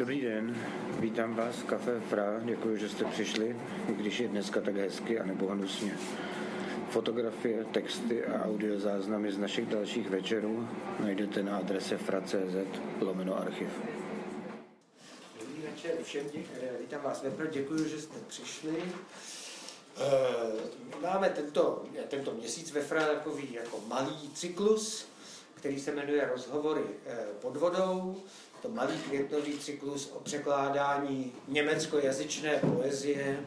Dobrý den, vítám vás v Café Fra, děkuji, že jste přišli, i když je dneska tak hezky a nebo hnusně. Fotografie, texty a audiozáznamy z našich dalších večerů najdete na adrese fra.cz lomeno archiv. Dobrý večer všem, eh, vítám vás ve děkuji, že jste přišli. Eh, Máme tento, tento měsíc ve Fra takový jako malý cyklus, který se jmenuje Rozhovory eh, pod vodou. To malý květnový cyklus o překládání německojazyčné poezie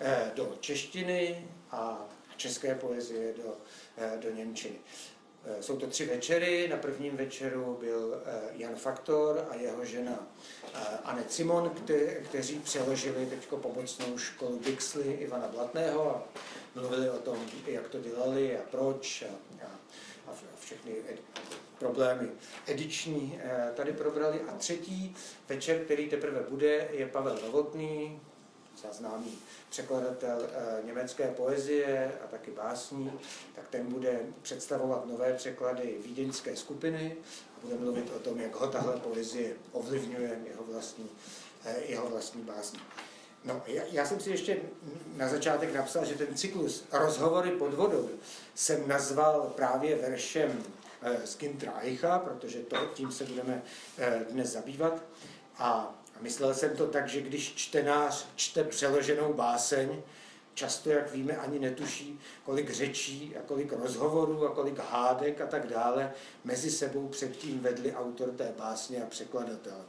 eh, do češtiny a české poezie do, eh, do němčiny. Eh, Jsou to tři večery. Na prvním večeru byl Jan Faktor a jeho žena Anne Simon, kte, kteří přeložili teď pomocnou školu Bixley Ivana Blatného a mluvili o tom, jak to dělali a proč a, a, a všechny problémy ediční eh, tady probrali. A třetí večer, který teprve bude, je Pavel Novotný, známý překladatel eh, německé poezie a taky básní, tak ten bude představovat nové překlady vídeňské skupiny a bude mluvit o tom, jak ho tahle poezie ovlivňuje jeho vlastní, eh, jeho vlastní básní. No, já, já jsem si ještě na začátek napsal, že ten cyklus Rozhovory pod vodou jsem nazval právě veršem z Gintra Eicha, protože to, tím se budeme eh, dnes zabývat. A a myslel jsem to tak, že když čtenář čte přeloženou báseň, často, jak víme, ani netuší, kolik řečí a kolik rozhovorů a kolik hádek a tak dále mezi sebou předtím vedli autor té básně a překladatel.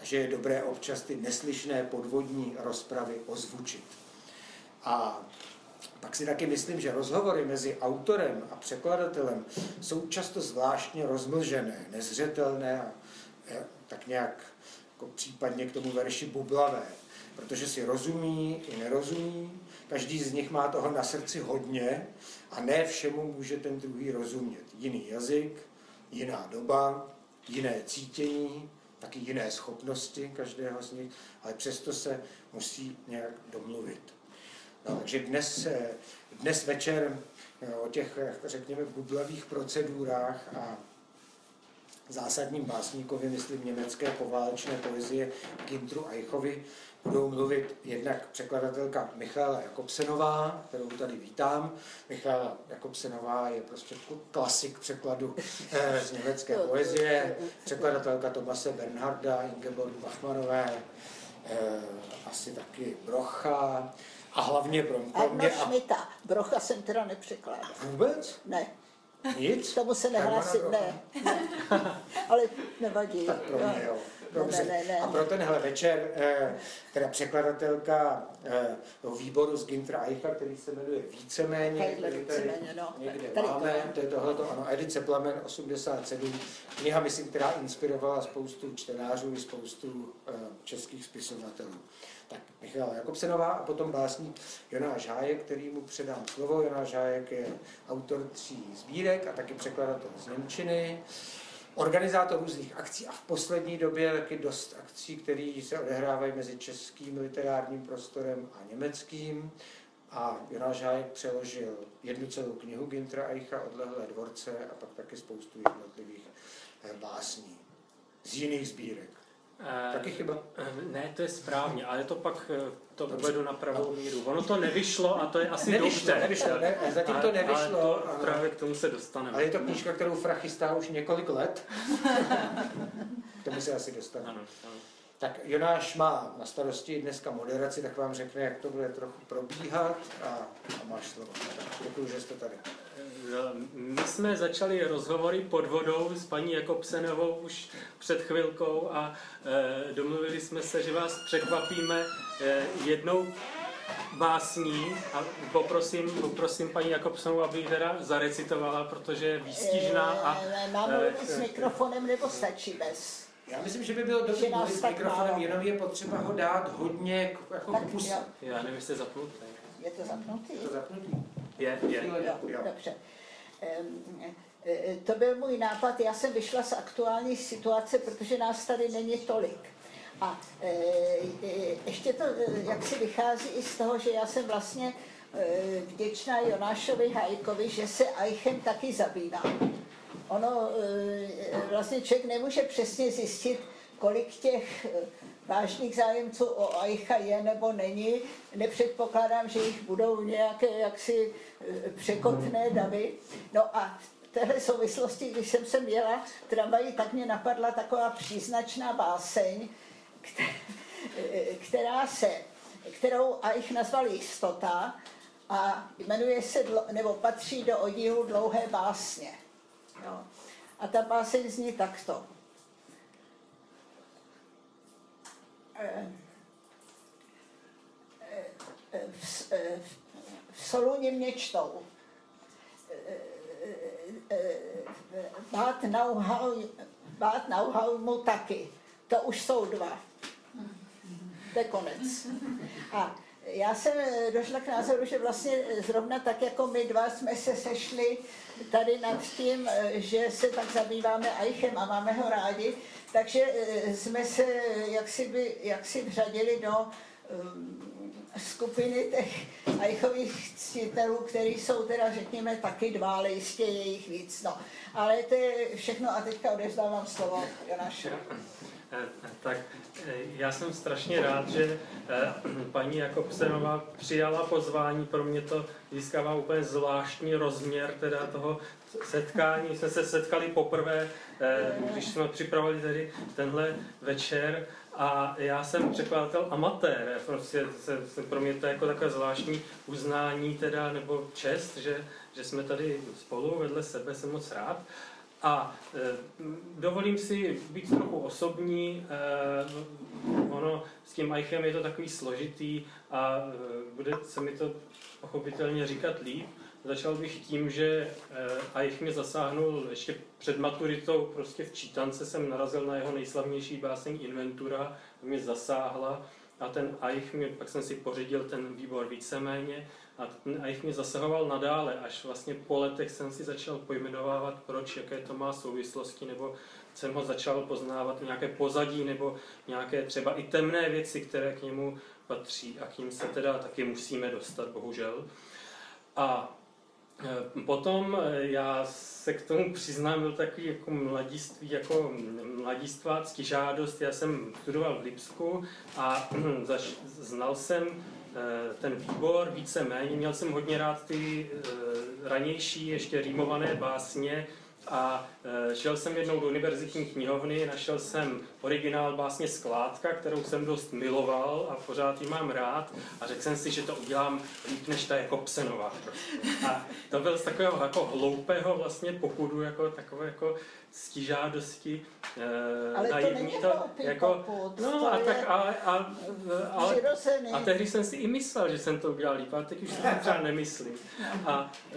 A že je dobré občas ty neslyšné podvodní rozpravy ozvučit. A pak si taky myslím, že rozhovory mezi autorem a překladatelem jsou často zvláštně rozmlžené, nezřetelné a eh, tak nějak jako případně k tomu verši bublavé, protože si rozumí i nerozumí, každý z nich má toho na srdci hodně a ne všemu může ten druhý rozumět. Jiný jazyk, jiná doba, jiné cítění, taky jiné schopnosti každého z nich, ale přesto se musí nějak domluvit. No, takže dnes, eh, dnes večer eh, o těch, eh, řekněme, bublavých procedurách a zásadním básníkovi, myslím, německé poválečné poezie Gintru Eichovi, budou mluvit jednak překladatelka Michála Jakobsenová, kterou tady vítám. Michála Jakobsenová je prostě klasik překladu z německé poezie, překladatelka Tomase Bernharda, Ingeborg Bachmanové, asi taky Brocha a hlavně pro, pro Arno mě a Schmidta. Brocha jsem teda nepřekládal. vůbec Ne, nic. k tomu se nehlásím, Brocha. ne, ne. Ale nevadí. Tak pro mě, jo. Dobře. Ne, ne, ne. A pro tenhle večer eh, teda překladatelka eh, toho výboru z Gintra Eicha, který se jmenuje Víceméně, který tady víceméně, no. někde Tady to máme, je. to je tohleto, ano, Edice Plamen 87, kniha, myslím, která inspirovala spoustu čtenářů i spoustu eh, českých spisovatelů. Tak Michala Jakobsenová a potom básník Jonáš Hájek, který mu předám slovo. Jonáš Hájek je autor tří sbírek a taky překladatel z Němčiny organizátor různých akcí a v poslední době taky dost akcí, které se odehrávají mezi českým literárním prostorem a německým. A Jonáš Hájek přeložil jednu celou knihu Gintra Eicha, Odlehlé dvorce a pak taky spoustu jednotlivých eh, básní z jiných sbírek. Eh, Taky chyba? eh, Ne, to je správně, ale to pak eh, to Dobře. uvedu na pravou míru. Ono to nevyšlo a to je asi Nevyšlo, dobře. nevyšlo, ne, zatím to nevyšlo, Ale to ano. právě k tomu se dostaneme. Ale je to knížka, kterou Fra chystá už několik let. K tomu se asi dostaneme. Ano, ano. Tak Jonáš má na starosti dneska moderaci, tak vám řekne, jak to bude trochu probíhat a, a máš slovo. Děkuji, že jste tady. Eh, My jsme začali rozhovory pod vodou s paní Jakobsenovou už před chvilkou a eh, domluvili jsme se, že vás překvapíme eh, jednou básní a poprosím, poprosím paní Jakobsenovou, aby ji teda zarecitovala, protože je výstižná a Mám mluvit s mikrofonem nebo stačí bez? Já myslím, že by bylo dobré mluvit s mikrofonem, málo. jenom je potřeba ho dát hodně jako Tak jo. já nevím, jestli je zapnutý. Je to zapnutý? Je to zapnutý? Je, je. Jo, Jo, jo. dobře. Em, e, To byl můj nápad, já jsem vyšla z aktuální situace, protože nás tady není tolik. A e, e, ještě to jak si vychází i z toho, že já jsem vlastně vděčná Jonášovi Hajkovi, že se Eichem taky zabývá. Ono vlastně člověk nemůže přesně zjistit, kolik těch eh, vážných zájemců o Aicha je nebo není. Nepředpokládám, že jich budou nějaké jaksi eh, překotné davy. No a v téhle souvislosti, když jsem sem jela tramvají, tak mě napadla taková příznačná báseň, která se, kterou Aich nazval jistota a jmenuje se, nebo patří do oddílu dlouhé básně. Jo. A ta báseň zní takto. V, v Soluně mě čtou. Bát nauhal, bát nauhal mu taky. To už jsou dva. To je konec. A já jsem došla k názoru, že vlastně zrovna tak jako my dva jsme se sešli tady nad tím, že se tak zabýváme Aichem a máme ho rádi, takže eh, jsme se jaksi, by, jaksi vřadili do um, skupiny těch ajchových ctitelů, který jsou teda, řekněme, taky dva, ale jistě je jich víc. No. Ale to je všechno a teďka odevzdávám slovo Jonášu. Eh, tak eh, já jsem strašně rád, že paní Jakobsenová přijala pozvání. Pro mě to získává úplně zvláštní rozměr teda toho setkání. Jsme se setkali poprvé, když jsme připravili tady tenhle večer a já jsem překladatel amatér. Prostě se, se, pro mě to je jako takové zvláštní uznání teda, nebo čest, že, že jsme tady spolu vedle sebe, jsem moc rád. A e, dovolím si být trochu osobní. E, ono s tím Eichem je to takový složitý a e, bude se mi to pochopitelně říkat líp. Začal bych tím, že Eich mě zasáhnul ještě před maturitou, prostě v čítance jsem narazil na jeho nejslavnější báseň Inventura, mě zasáhla a ten Eich mě, pak jsem si pořídil ten výbor víceméně a ten Eich mě zasahoval nadále, až vlastně po letech jsem si začal pojmenovávat, proč, jaké to má souvislosti, nebo jsem ho začal poznávat nějaké pozadí, nebo nějaké třeba i temné věci, které k němu patří a k ním se teda taky musíme dostat, bohužel. A e, Potom e, já se k tomu přiznám, byl takový jako mladiství, jako mladistvácký žádost. Já jsem studoval v Lipsku a znal jsem ten výbor víceméně. Měl jsem hodně rád ty eh, ranější, ještě rýmované básně a eh, šel jsem jednou do univerzitní knihovny, našel jsem originál básně Skládka, kterou jsem dost miloval a pořád ji mám rád a řekl jsem si, že to udělám líp než ta jako Psenová. A to byl z takového jako hloupého vlastně popudu, jako takové jako stižádosti. Eh, ale naivní, to není to, jako, popud, No to a tak, ale, a, ale, a tehdy jsem si i myslel, že jsem to udělal líp, ale teď už si to třeba nemyslím. A eh,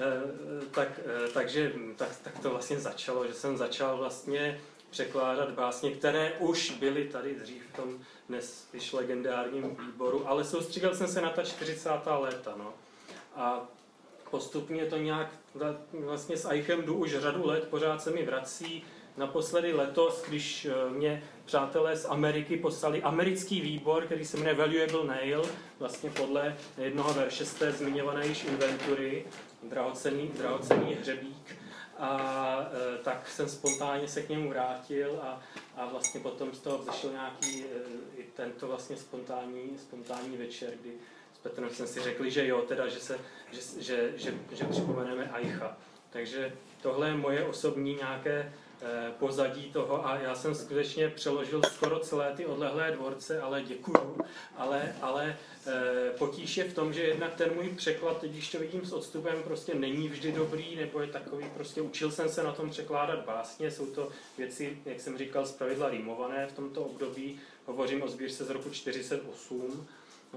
tak, eh, takže tak, tak to vlastně začalo, že jsem začal vlastně překládat básně, které už byly tady dřív v tom dnes již legendárním výboru, ale soustředil jsem se na ta 40. léta. No. A postupně to nějak, vlastně s Eichem jdu už řadu let, pořád se mi vrací. Naposledy letos, když eh, mě přátelé z Ameriky poslali americký výbor, který se jmenuje Valuable Nail, vlastně podle jednoho verše z té zmiňované již inventury, drahocený, drahocený hřebík. A e, tak jsem spontánně se k němu vrátil a, a vlastně potom z toho vzešel nějaký e, tento vlastně spontánní, spontánní večer, kdy Petrem jsme si řekli, že jo, teda, že, se, že, že, že, že připomeneme Aicha. Takže tohle je moje osobní nějaké Eh, pozadí toho a já jsem skutečně přeložil skoro celé ty odlehlé dvorce, ale děkuju. Ale, ale eh, potíž je v tom, že jednak ten můj překlad, když to vidím s odstupem, prostě není vždy dobrý, nebo je takový, prostě učil jsem se na tom překládat básně, jsou to věci, jak jsem říkal, zpravidla rýmované v tomto období. Hovořím o sbírce z roku 48, no,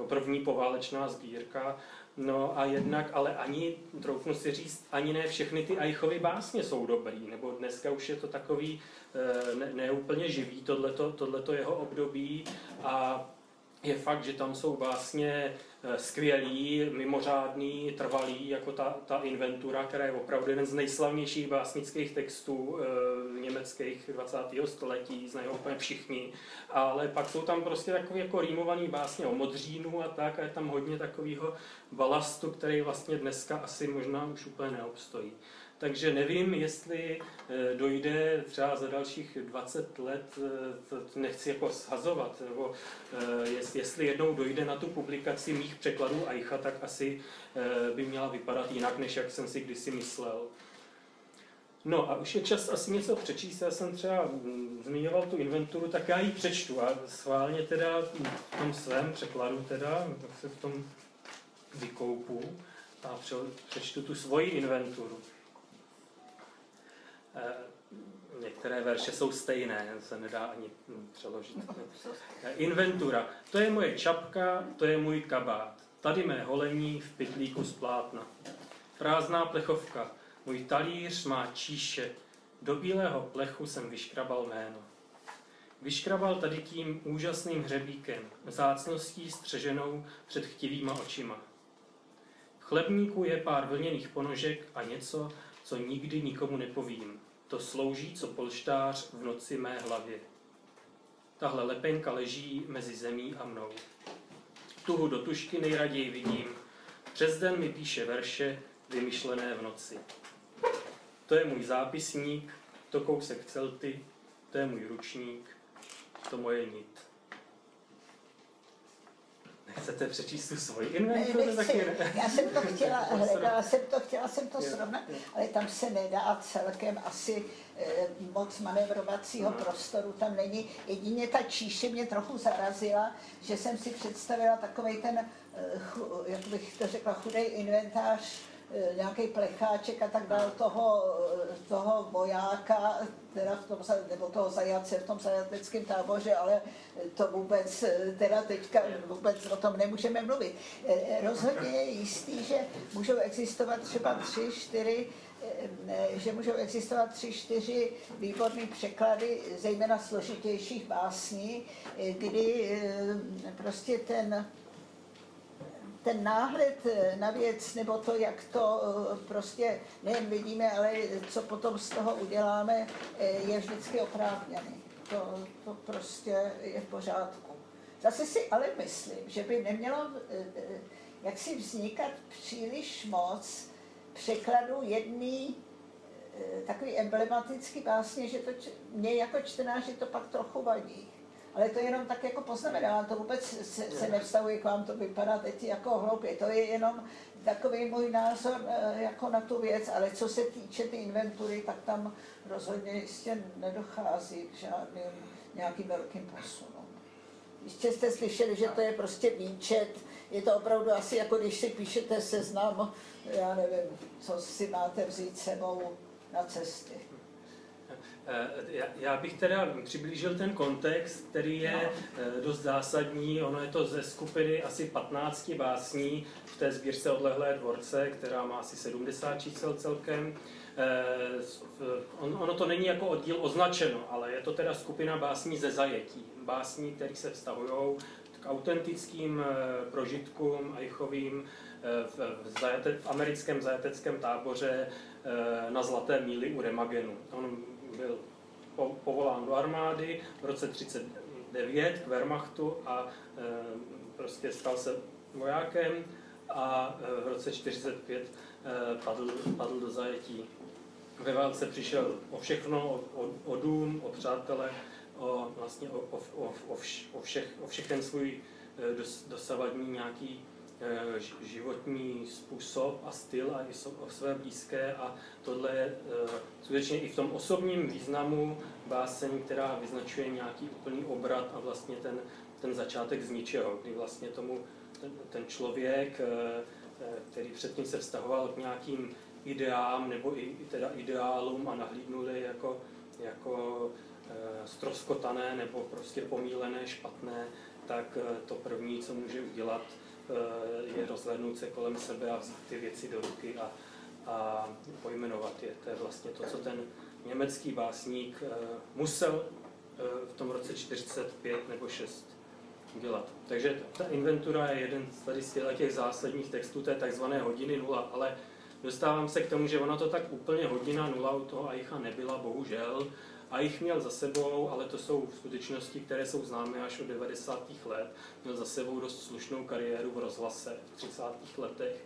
první poválečná sbírka. No a jednak, ale ani, troufnu si říct, ani ne všechny ty Eichovy básně jsou dobrý, nebo dneska už je to takový eh, ne, neúplně živý, tohleto, tohleto jeho období. A je fakt, že tam jsou básně skvělý, mimořádný, trvalý, jako ta, ta inventura, která je opravdu jeden z nejslavnějších básnických textů e, německých 20. století, znají ho úplně všichni. Ale pak jsou tam prostě takové jako rýmované básně o modřínu a tak, a je tam hodně takového balastu, který vlastně dneska asi možná už úplně neobstojí. Takže nevím, jestli eh, dojde třeba za dalších 20 let, to nechci jako shazovat, nebo jestli jednou dojde na tu publikaci mých překladů Aicha, tak asi by měla vypadat jinak, než jak jsem si kdysi myslel. No a už je čas asi něco přečíst. Já jsem třeba mm, zmiňoval tu inventuru, tak já ji přečtu a schválně teda v tom svém překladu teda, tak se v tom vykoupu a přečtu tu svoji inventuru. E, některé verše jsou stejné, se nedá ani přeložit. E, inventura. To je moje čapka, to je můj kabát. Tady mé holení v pytlíku z plátna. Prázdná plechovka. Můj talíř má číše. Do bílého plechu jsem vyškrabal jméno. Vyškrabal tady tím úžasným hřebíkem, zácností střeženou před chtivýma očima. V chlebníku je pár vlněných ponožek a něco, co nikdy nikomu nepovím. To slouží co polštář v noci mé hlavě. Tahle lepenka leží mezi zemí a mnou. Tuhu do tušky nejraději vidím. Přes den mi píše verše, vymyšlené v noci. To je můj zápisník, to kousek celty, to je můj ručník, to moje nit. Nechcete přečíst tu svoji inventuru? Ne, nechci. Já jsem to chtěla, hledala jsem to, chtěla jsem to srovnat, ale tam se nedá celkem asi eh, moc manevrovacího prostoru tam není. Jedině ta číše mě trochu zarazila, že jsem si představila takový ten, eh, jak bych to řekla, chudý inventář nějaký plecháček a tak dále toho, eh, toho vojáka, teda v tom, nebo toho zajace v tom zajateckém táboře, ale to vůbec, eh, teda teďka vůbec o tom nemůžeme mluvit. Rozhodně je jistý, že můžou existovat třeba tři, čtyři že můžou existovat tři, čtyři výborné překlady, zejména složitějších básní, kdy prostě ten ten náhled eh, na věc, nebo to, jak to eh, prostě nejen vidíme, ale co potom z toho uděláme, eh, je vždycky oprávněný. To, to prostě je v pořádku. Zase si ale myslím, že by nemělo jaksi vznikat příliš moc překladu jedný takový emblematický básně, že to mě jako čtenáři to pak trochu vadí ale to jenom tak jako poznamená, to vůbec se, se nevztahuje k vám, to vypadá teď jako hloupě, to je jenom takový můj názor eh, jako na tu věc, ale co se týče ty inventury, tak tam rozhodně jistě nedochází k žádným nějakým velkým posunům. Jistě jste slyšeli, že to je prostě výčet, je to opravdu asi jako když si píšete seznam, já nevím, co si máte vzít sebou na cesty. Eh, já bych teda přiblížil ten kontext, který je eh, dost zásadní. Ono je to ze skupiny asi 15 básní v té sbírce Odlehlé dvorce, která má asi 70 čísel celkem. Eh, ono to není jako oddíl označeno, ale je to teda skupina básní ze zajetí. Básní, které se vztahují k autentickým prožitkům Eichovým v, v, zajete, v americkém zajateckém táboře na Zlaté míli u Remagenu. On byl povolán do armády v roce 39 k Wehrmachtu a e, prostě stal se vojákem a e, v roce 45 e, padl, padl do zajetí. Ve válce přišel o všechno, o, o, o dům, o přátele, o, vlastně o, o, o, o, vš, o, všech, o všechen svůj dos, dosavadní nějaký Eh, životní způsob a styl a i o své blízké a tohle je eh, skutečně i v tom osobním významu báseň, která vyznačuje nějaký úplný obrat a vlastně ten, ten začátek z ničeho, kdy vlastně tomu ten, ten člověk, eh, který předtím se vztahoval k nějakým ideám nebo i teda ideálům a nahlídnuli jako, jako stroskotané nebo prostě pomílené, špatné, tak to první, co může udělat, Eh, je rozhlednout se kolem sebe a vzít ty věci do ruky a, a pojmenovat je. To je vlastně to, co ten německý básník eh, musel eh, v tom roce 45 nebo 6 dělat. Takže ta inventura je jeden z tady z těch zásadních textů té takzvané hodiny nula, ale dostávám se k tomu, že ona to tak úplně hodina nula u toho Aicha nebyla, bohužel. A jich měl za sebou, ale to jsou skutečnosti, které jsou známé až od 90. let. Měl za sebou dost slušnou kariéru v rozhlase v 30. letech.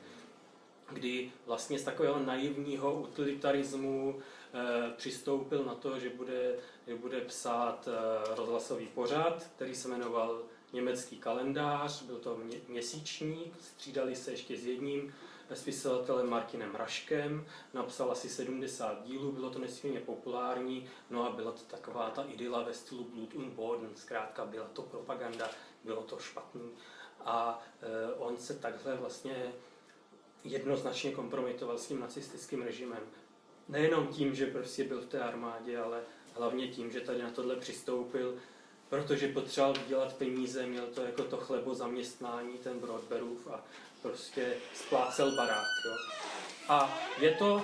kdy vlastně z takového naivního utilitarismu eh, přistoupil na to, že bude, že bude psát eh, rozhlasový pořad, který se jmenoval Německý kalendář, byl to měsíčník, střídali se ještě s jedním spisovatelem Martinem Raškem, napsal asi 70 dílů, bylo to nesmírně populární, no a byla to taková ta idyla ve stylu Blood und Boden, zkrátka byla to propaganda, bylo to špatný. A e, on se takhle vlastně jednoznačně kompromitoval s tím nacistickým režimem. Nejenom tím, že prostě byl v té armádě, ale hlavně tím, že tady na tohle přistoupil, protože potřeboval dělat peníze, měl to jako to chlebo zaměstnání, ten Broadberův a prostě splácel barák. Jo. A je to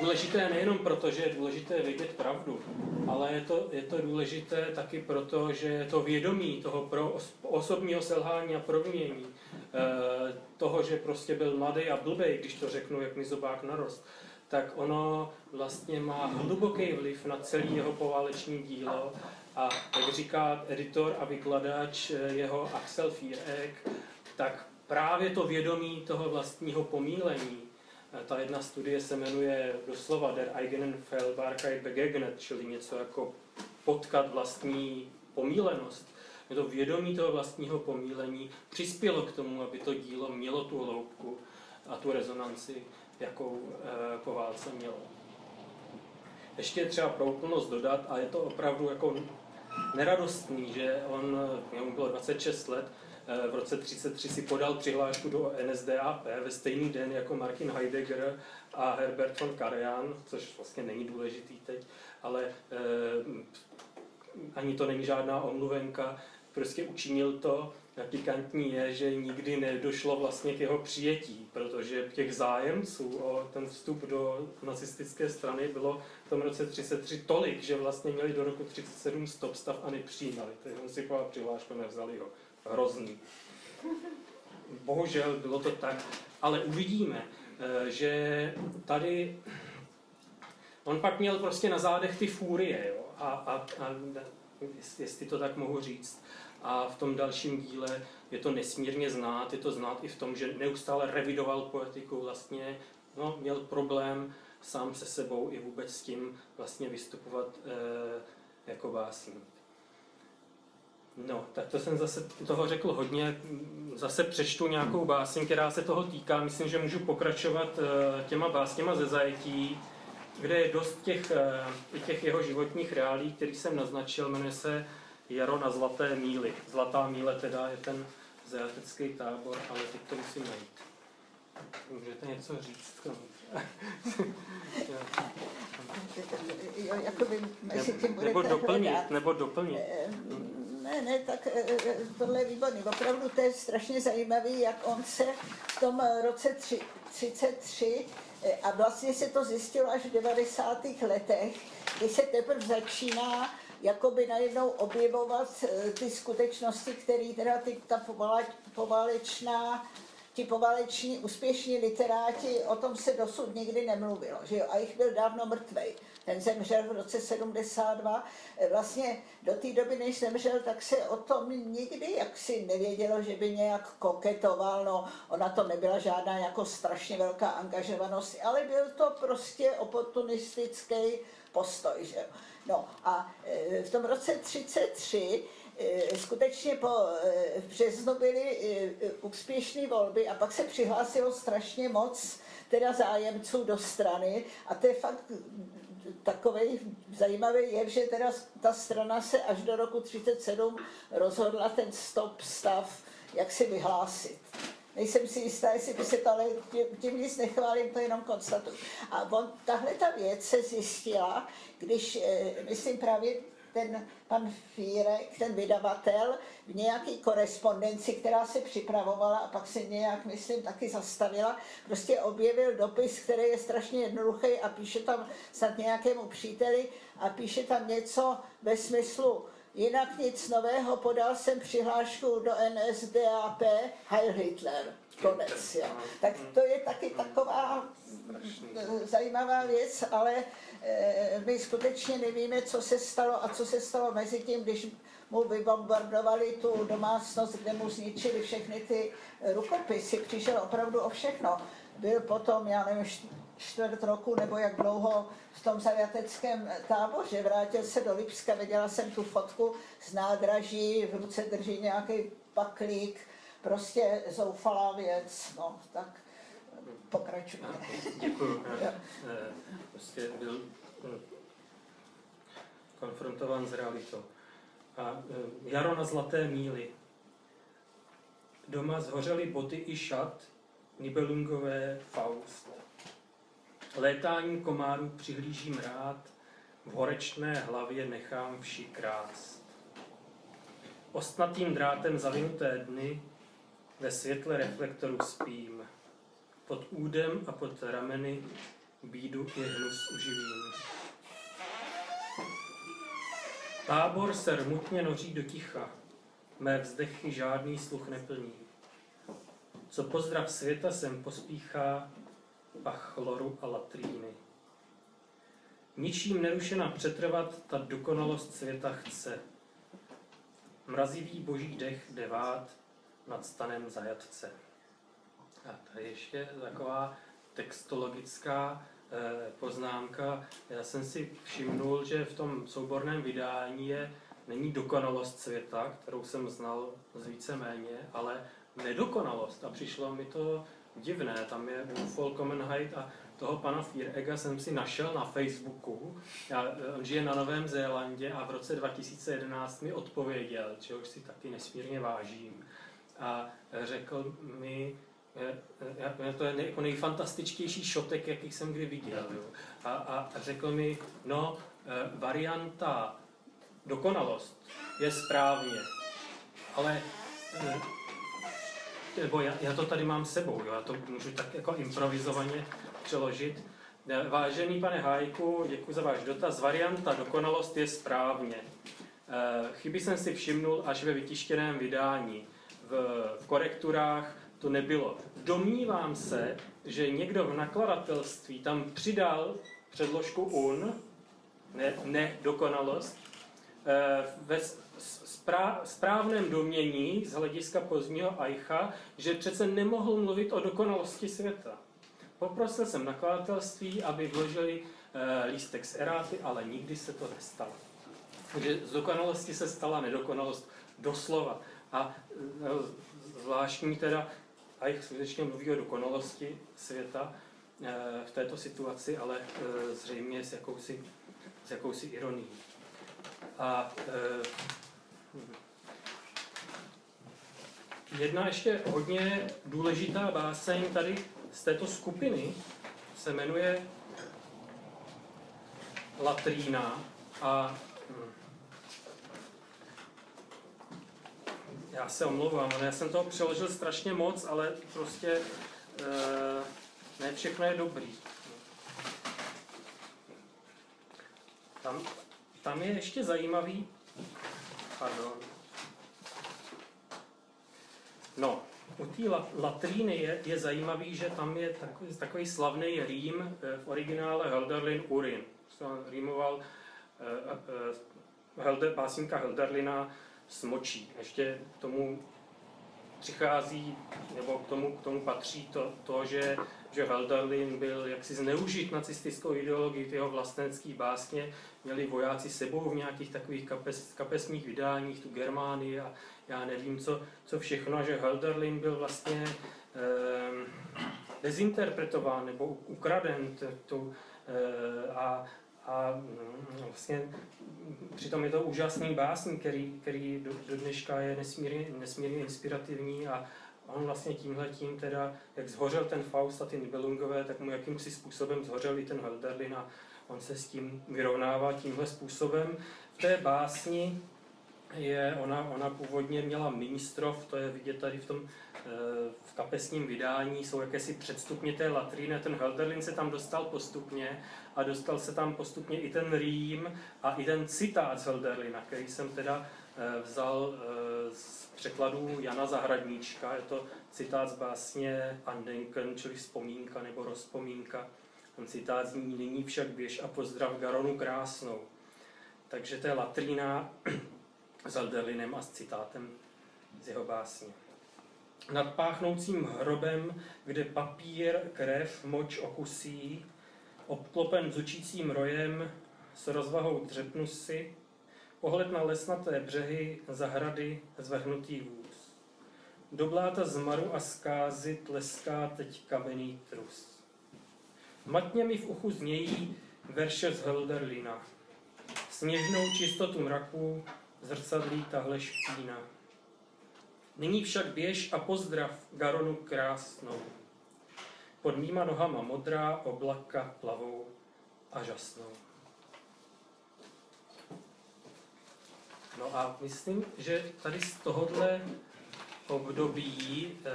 důležité nejenom proto, že je důležité vědět pravdu, ale je to, je to důležité taky proto, že to vědomí toho pro osobního selhání a promění, eh, toho, že prostě byl mladý a blbej, když to řeknu, jak mi zobák narost, tak ono vlastně má hluboký vliv na celý jeho pováleční dílo a jak říká editor a vykladač eh, jeho Axel Fierek, tak právě to vědomí toho vlastního pomílení, eh, ta jedna studie se jmenuje doslova Der eigenen Fehlbarkeit begegnet, čili něco jako potkat vlastní pomílenost. To vědomí toho vlastního pomílení přispělo k tomu, aby to dílo mělo tu hloubku a tu rezonanci, jakou e, po válce mělo. Ještě je třeba pro úplnost dodat, a je to opravdu jako neradostný, že on, mu bylo 26 let, v roce 33 si podal přihlášku do NSDAP ve stejný den jako Martin Heidegger a Herbert von Karajan, což vlastně není důležitý teď, ale eh, ani to není žádná omluvenka, prostě učinil to. Pikantní je, že nikdy nedošlo vlastně k jeho přijetí, protože těch zájemců o ten vstup do nacistické strany bylo v tom roce 33 tolik, že vlastně měli do roku 37 stop stav a nepřijímali. Takže on si přihlášku, nevzali ho hrozný. Bohužel bylo to tak, ale uvidíme, eh, že tady on pak měl prostě na zádech ty fúrie, jo? A, a, a jestli to tak mohu říct. A v tom dalším díle je to nesmírně znát, je to znát i v tom, že neustále revidoval poetiku, vlastně no, měl problém sám se sebou i vůbec s tím vlastně vystupovat e, jako básník. No, tak to jsem zase toho řekl hodně. Zase přečtu nějakou báseň, která se toho týká. Myslím, že můžu pokračovat eh, těma básněma ze zajetí, kde je dost těch, eh, těch jeho životních reálí, který jsem naznačil. Jmenuje se Jaro na Zlaté míly. Zlatá míle teda je ten zajatecký tábor, ale teď to musím najít. Můžete něco říct? nebo doplnit, nebo doplnit. Ne, ne, tak eh, eh, tohle je výborný. Opravdu to je strašně zajímavý, jak on se v tom roce 33 eh, a vlastně se to zjistilo až v 90. letech, kdy se teprve začíná jakoby najednou objevovat ty skutečnosti, které teda ty, ta poválečná ti povaleční úspěšní literáti, o tom se dosud nikdy nemluvilo, že jo, a jich byl dávno mrtvej. Ten zemřel v roce 72. Vlastně do té doby, než zemřel, tak se o tom nikdy jaksi nevědělo, že by nějak koketoval. No, ona to nebyla žádná jako strašně velká angažovanost, ale byl to prostě oportunistický postoj. Že? No a e, v tom roce 33 e, skutečně po e, březnu byly úspěšné volby a pak se přihlásilo strašně moc teda zájemců do strany a to je fakt takový zajímavý je, že teda ta strana se až do roku 37 rozhodla ten stop stav, jak si vyhlásit. Nejsem si jistá, jestli by se to, ale tím, tím nic nechválím, to jenom konstatuju. A on, tahle ta věc se zjistila, když, eh, myslím právě ten pan Fírek, ten vydavatel, v nějaké korespondenci, která se připravovala a pak se nějak, myslím, taky zastavila, prostě objevil dopis, který je strašně jednoduchý a píše tam snad nějakému příteli a píše tam něco ve smyslu, Jinak nic nového, podal jsem přihlášku do NSDAP Heil Hitler. Konec, jo. Tak to je taky taková zajímavá věc, ale Eh, my skutečně nevíme, co se stalo a co se stalo mezi tím, když mu vybombardovali tu domácnost, kde mu zničili všechny ty rukopisy. Přišel opravdu o všechno. byl potom, já nevím, čtvrt roku nebo jak dlouho v tom zajateckém táboře. Vrátil se do Lipska, viděla jsem tu fotku z nádraží, v ruce drží nějaký paklík, prostě zoufalá věc. No, tak pokračujte. Děkuji. prostě byl hm, konfrontován s realitou. A hm, jaro na zlaté míly. Doma zhořely boty i šat, Nibelungové Faust. Létání komárů přihlížím rád, v horečné hlavě nechám vši krást. Ostnatým drátem zavinuté dny ve světle reflektoru spím. Pod údem a pod rameny bídu i hnus uživím. Tábor se rmutně noří do ticha, mé vzdechy žádný sluch neplní. Co pozdrav světa sem pospíchá, pach chloru a latríny. Ničím nerušena přetrvat ta dokonalost světa chce. Mrazivý boží dech devát nad stanem zajatce. A tady ještě taková textologická eh, poznámka. Já jsem si všimnul, že v tom souborném vydání je, není dokonalost světa, kterou jsem znal z víceméně, ale nedokonalost. A přišlo mi to divné. Tam je Ufol Comenheit a toho pana Fierega jsem si našel na Facebooku. Já, on žije na Novém Zélandě a v roce 2011 mi odpověděl, čehož si taky nesmírně vážím. A řekl mi, je, to je nej, jako nejfantastičtější šotek, jaký jsem kdy viděl. Jo. A, a řekl mi, no, e, varianta dokonalost je správně, ale nebo já, já to tady mám sebou, jo, já to můžu tak jako improvizovaně přeložit. Eh, vážený pane Hájku, děkuji za váš dotaz. Varianta dokonalost je správně. Eh, chyby jsem si všimnul až ve vytištěném vydání. V, korekturách to nebylo. Domnívám se, že někdo v nakladatelství tam přidal předložku un, ne, ne dokonalost, eh, ve správném domění z hlediska pozdního Aicha, že přece nemohl mluvit o dokonalosti světa. Poprosil jsem nakladatelství, aby vložili e, lístek z eráty, ale nikdy se to nestalo. Takže z dokonalosti se stala nedokonalost doslova. A e, zvláštní teda, Aich skutečně mluví o dokonalosti světa e, v této situaci, ale e, zřejmě s jakousi, s jakousi ironií. A Jedna ještě hodně důležitá báseň tady z této skupiny se jmenuje Latrína a hm, já se omlouvám, já jsem toho přeložil strašně moc, ale prostě e, ne všechno je dobrý. Tam, tam je ještě zajímavý, pardon, No, u té latríny je, je zajímavý, že tam je takový, takový slavný rým eh, v originále Helderlin Urin. To rýmoval uh, uh, Helder, básníka Helderlina s močí. Ještě tomu přichází, nebo k tomu, k tomu patří to, to že, že Helderlin byl jaksi zneužit nacistickou ideologii jeho vlastenský básně. Měli vojáci sebou v nějakých takových kapes, kapesních vydáních, tu Germánii a já nevím, co, co všechno, že Hölderlin byl vlastně eh, dezinterpretován nebo ukraden tu, eh, a, a mm, vlastně přitom je to úžasný básník, který, který do, do dneška je nesmírně, nesmírně inspirativní a on vlastně tímhle tím teda, jak zhořel ten Faust a ty Nibelungové, tak mu jakýmsi způsobem zhořel i ten Hölderlin a on se s tím vyrovnává tímhle způsobem. V té básni je, ona, ona původně měla ministrov, to je vidět tady v tom v kapesním vydání, jsou jakési předstupně té latríny, ten Helderlin se tam dostal postupně a dostal se tam postupně i ten rým a i ten citát z Helderlina, který jsem teda eh, vzal eh, z překladu Jana Zahradníčka, je to citát z básně Andenken, čili vzpomínka nebo rozpomínka. Ten citát zní, nyní však běž a pozdrav Garonu krásnou. Takže to je latrína s Alderlinem a s citátem z jeho básně. Nad páchnoucím hrobem, kde papír, krev, moč okusí, obklopen zučícím rojem, s rozvahou dřepnu si, pohled na lesnaté břehy, zahrady, zvrhnutý vůz. Do bláta zmaru a zkázy tleská teď kamenný trus. Matně mi v uchu znějí verše z Hölderlina. Sněžnou čistotu mraků zrcadlí tahle špína. Nyní však běž a pozdrav Garonu krásnou. Pod mýma nohama modrá oblaka plavou a žasnou. No a myslím, že tady z tohohle období, eh,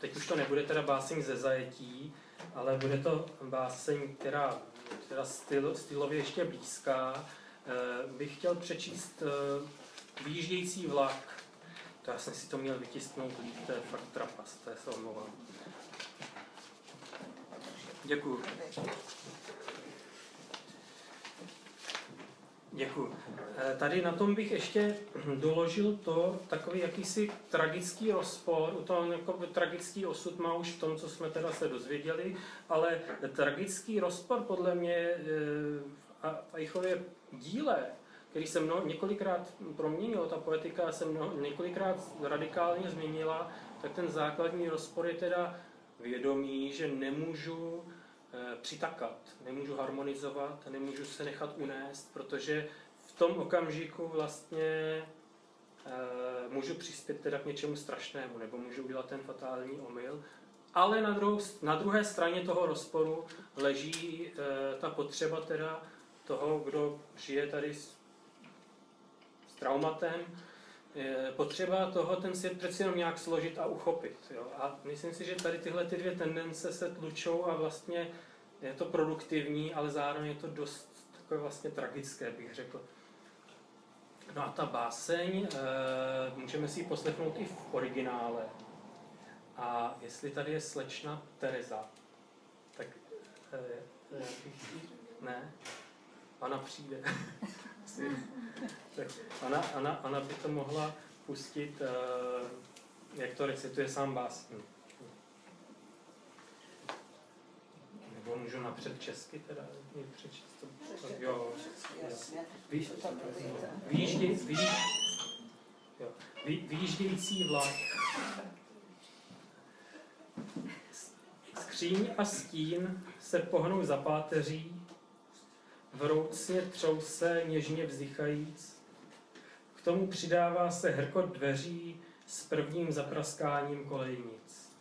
teď už to nebude teda báseň ze zajetí, ale bude to báseň, která, která styl, stylově ještě blízká, eh, bych chtěl přečíst eh, Výjíždějící vlak. To já jsem si to měl vytisknout to je fakt trapas, to je se omlouvám. Děkuju. Děkuji. Eh, tady na tom bych ještě doložil to, takový jakýsi tragický rozpor, u toho jako tragický osud má už v tom, co jsme teda se dozvěděli, ale tragický rozpor podle mě eh, v Eichově díle, který se mnoho, několikrát proměnil, ta poetika se mnoho, několikrát radikálně změnila, tak ten základní rozpor je teda vědomí, že nemůžu Eh, přitakat, nemůžu harmonizovat, nemůžu se nechat unést, protože v tom okamžiku vlastně e, můžu přispět teda k něčemu strašnému, nebo můžu udělat ten fatální omyl. Ale na, druhou, na druhé straně toho rozporu leží e, ta potřeba teda toho, kdo žije tady s traumatem, potřeba toho ten svět přeci jenom nějak složit a uchopit. Jo? A myslím si, že tady tyhle ty dvě tendence se tlučou a vlastně je to produktivní, ale zároveň je to dost takové vlastně tragické, bych řekl. No a ta báseň, e, můžeme si ji poslechnout i v originále. A jestli tady je slečna Teresa, tak e, ne, ona přijde. tak ona, ona, ona by to mohla pustit, e, jak to recituje sám básník. Nebo můžu napřed česky teda přečíst to? Jo, Výjíždějící vlak. Skříň a stín se pohnou za páteří, vroucně třou se, něžně vzdychajíc. K tomu přidává se hrkot dveří s prvním zapraskáním kolejnic.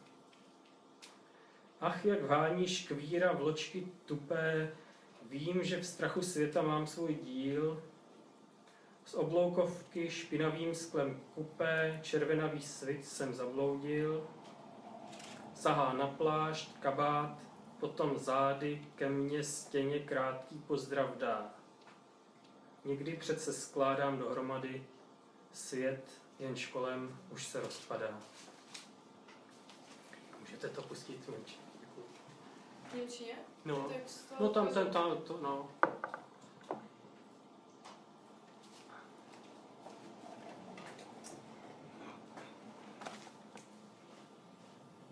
Ach, jak hání škvíra vločky tupé, vím, že v strachu světa mám svůj díl. Z obloukovky špinavým sklem kupé, červenavý svit jsem zabloudil. Sahá na plášť, kabát, potom zády ke mně stěně krátký pozdrav dá. Někdy přece skládám dohromady, svět jen školem už se rozpadá. Můžete to pustit v Němčině? No, no tam ten, tam, to, no.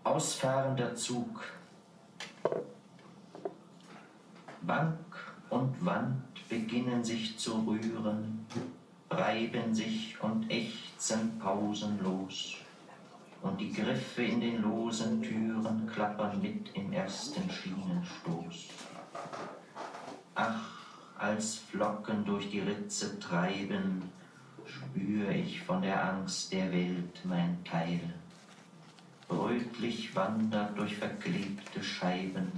Ausfahrender Zug. Bank und Wand beginnen sich zu rühren, reiben sich und ächzen pausenlos und die Griffe in den losen Türen klappern mit im ersten Schienenstoß. Ach, als Flocken durch die Ritze treiben, spür ich von der Angst der Welt mein Teil. Rötlich wandert durch verklebte Scheiben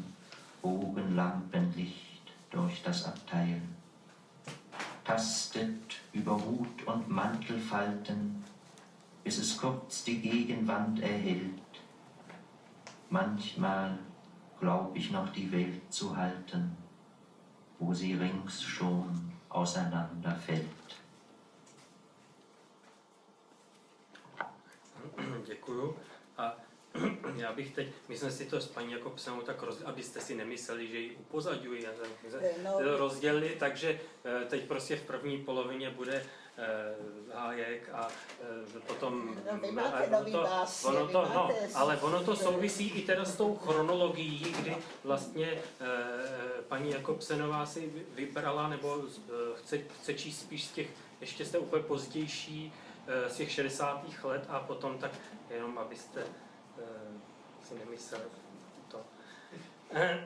Bogenlampenlicht durch das Abteil. Tastet über Hut und Mantelfalten bis es kurz die Gegenwand erhält. Manchmal glaub ich noch die Welt zu halten, wo sie rings schon auseinanderfällt. Děkuju. Já bych teď, my jsme si to s paní jako psanou tak roz, abyste si nemysleli, že ji upozaďuji, no. rozdělili, takže eh, teď prostě v první polovině bude eh, Hájek a eh, potom... No, vy máte ono nový to, básně, ono to, no, ale ono to souvisí i teda s tou chronologií, kdy vlastně eh, paní Jakobsenová si vy- vybrala, nebo eh, chce, chce číst spíš z těch, ještě té úplně pozdější, eh, z těch 60. let a potom tak jenom, abyste eh, si nemysleli to. Eh,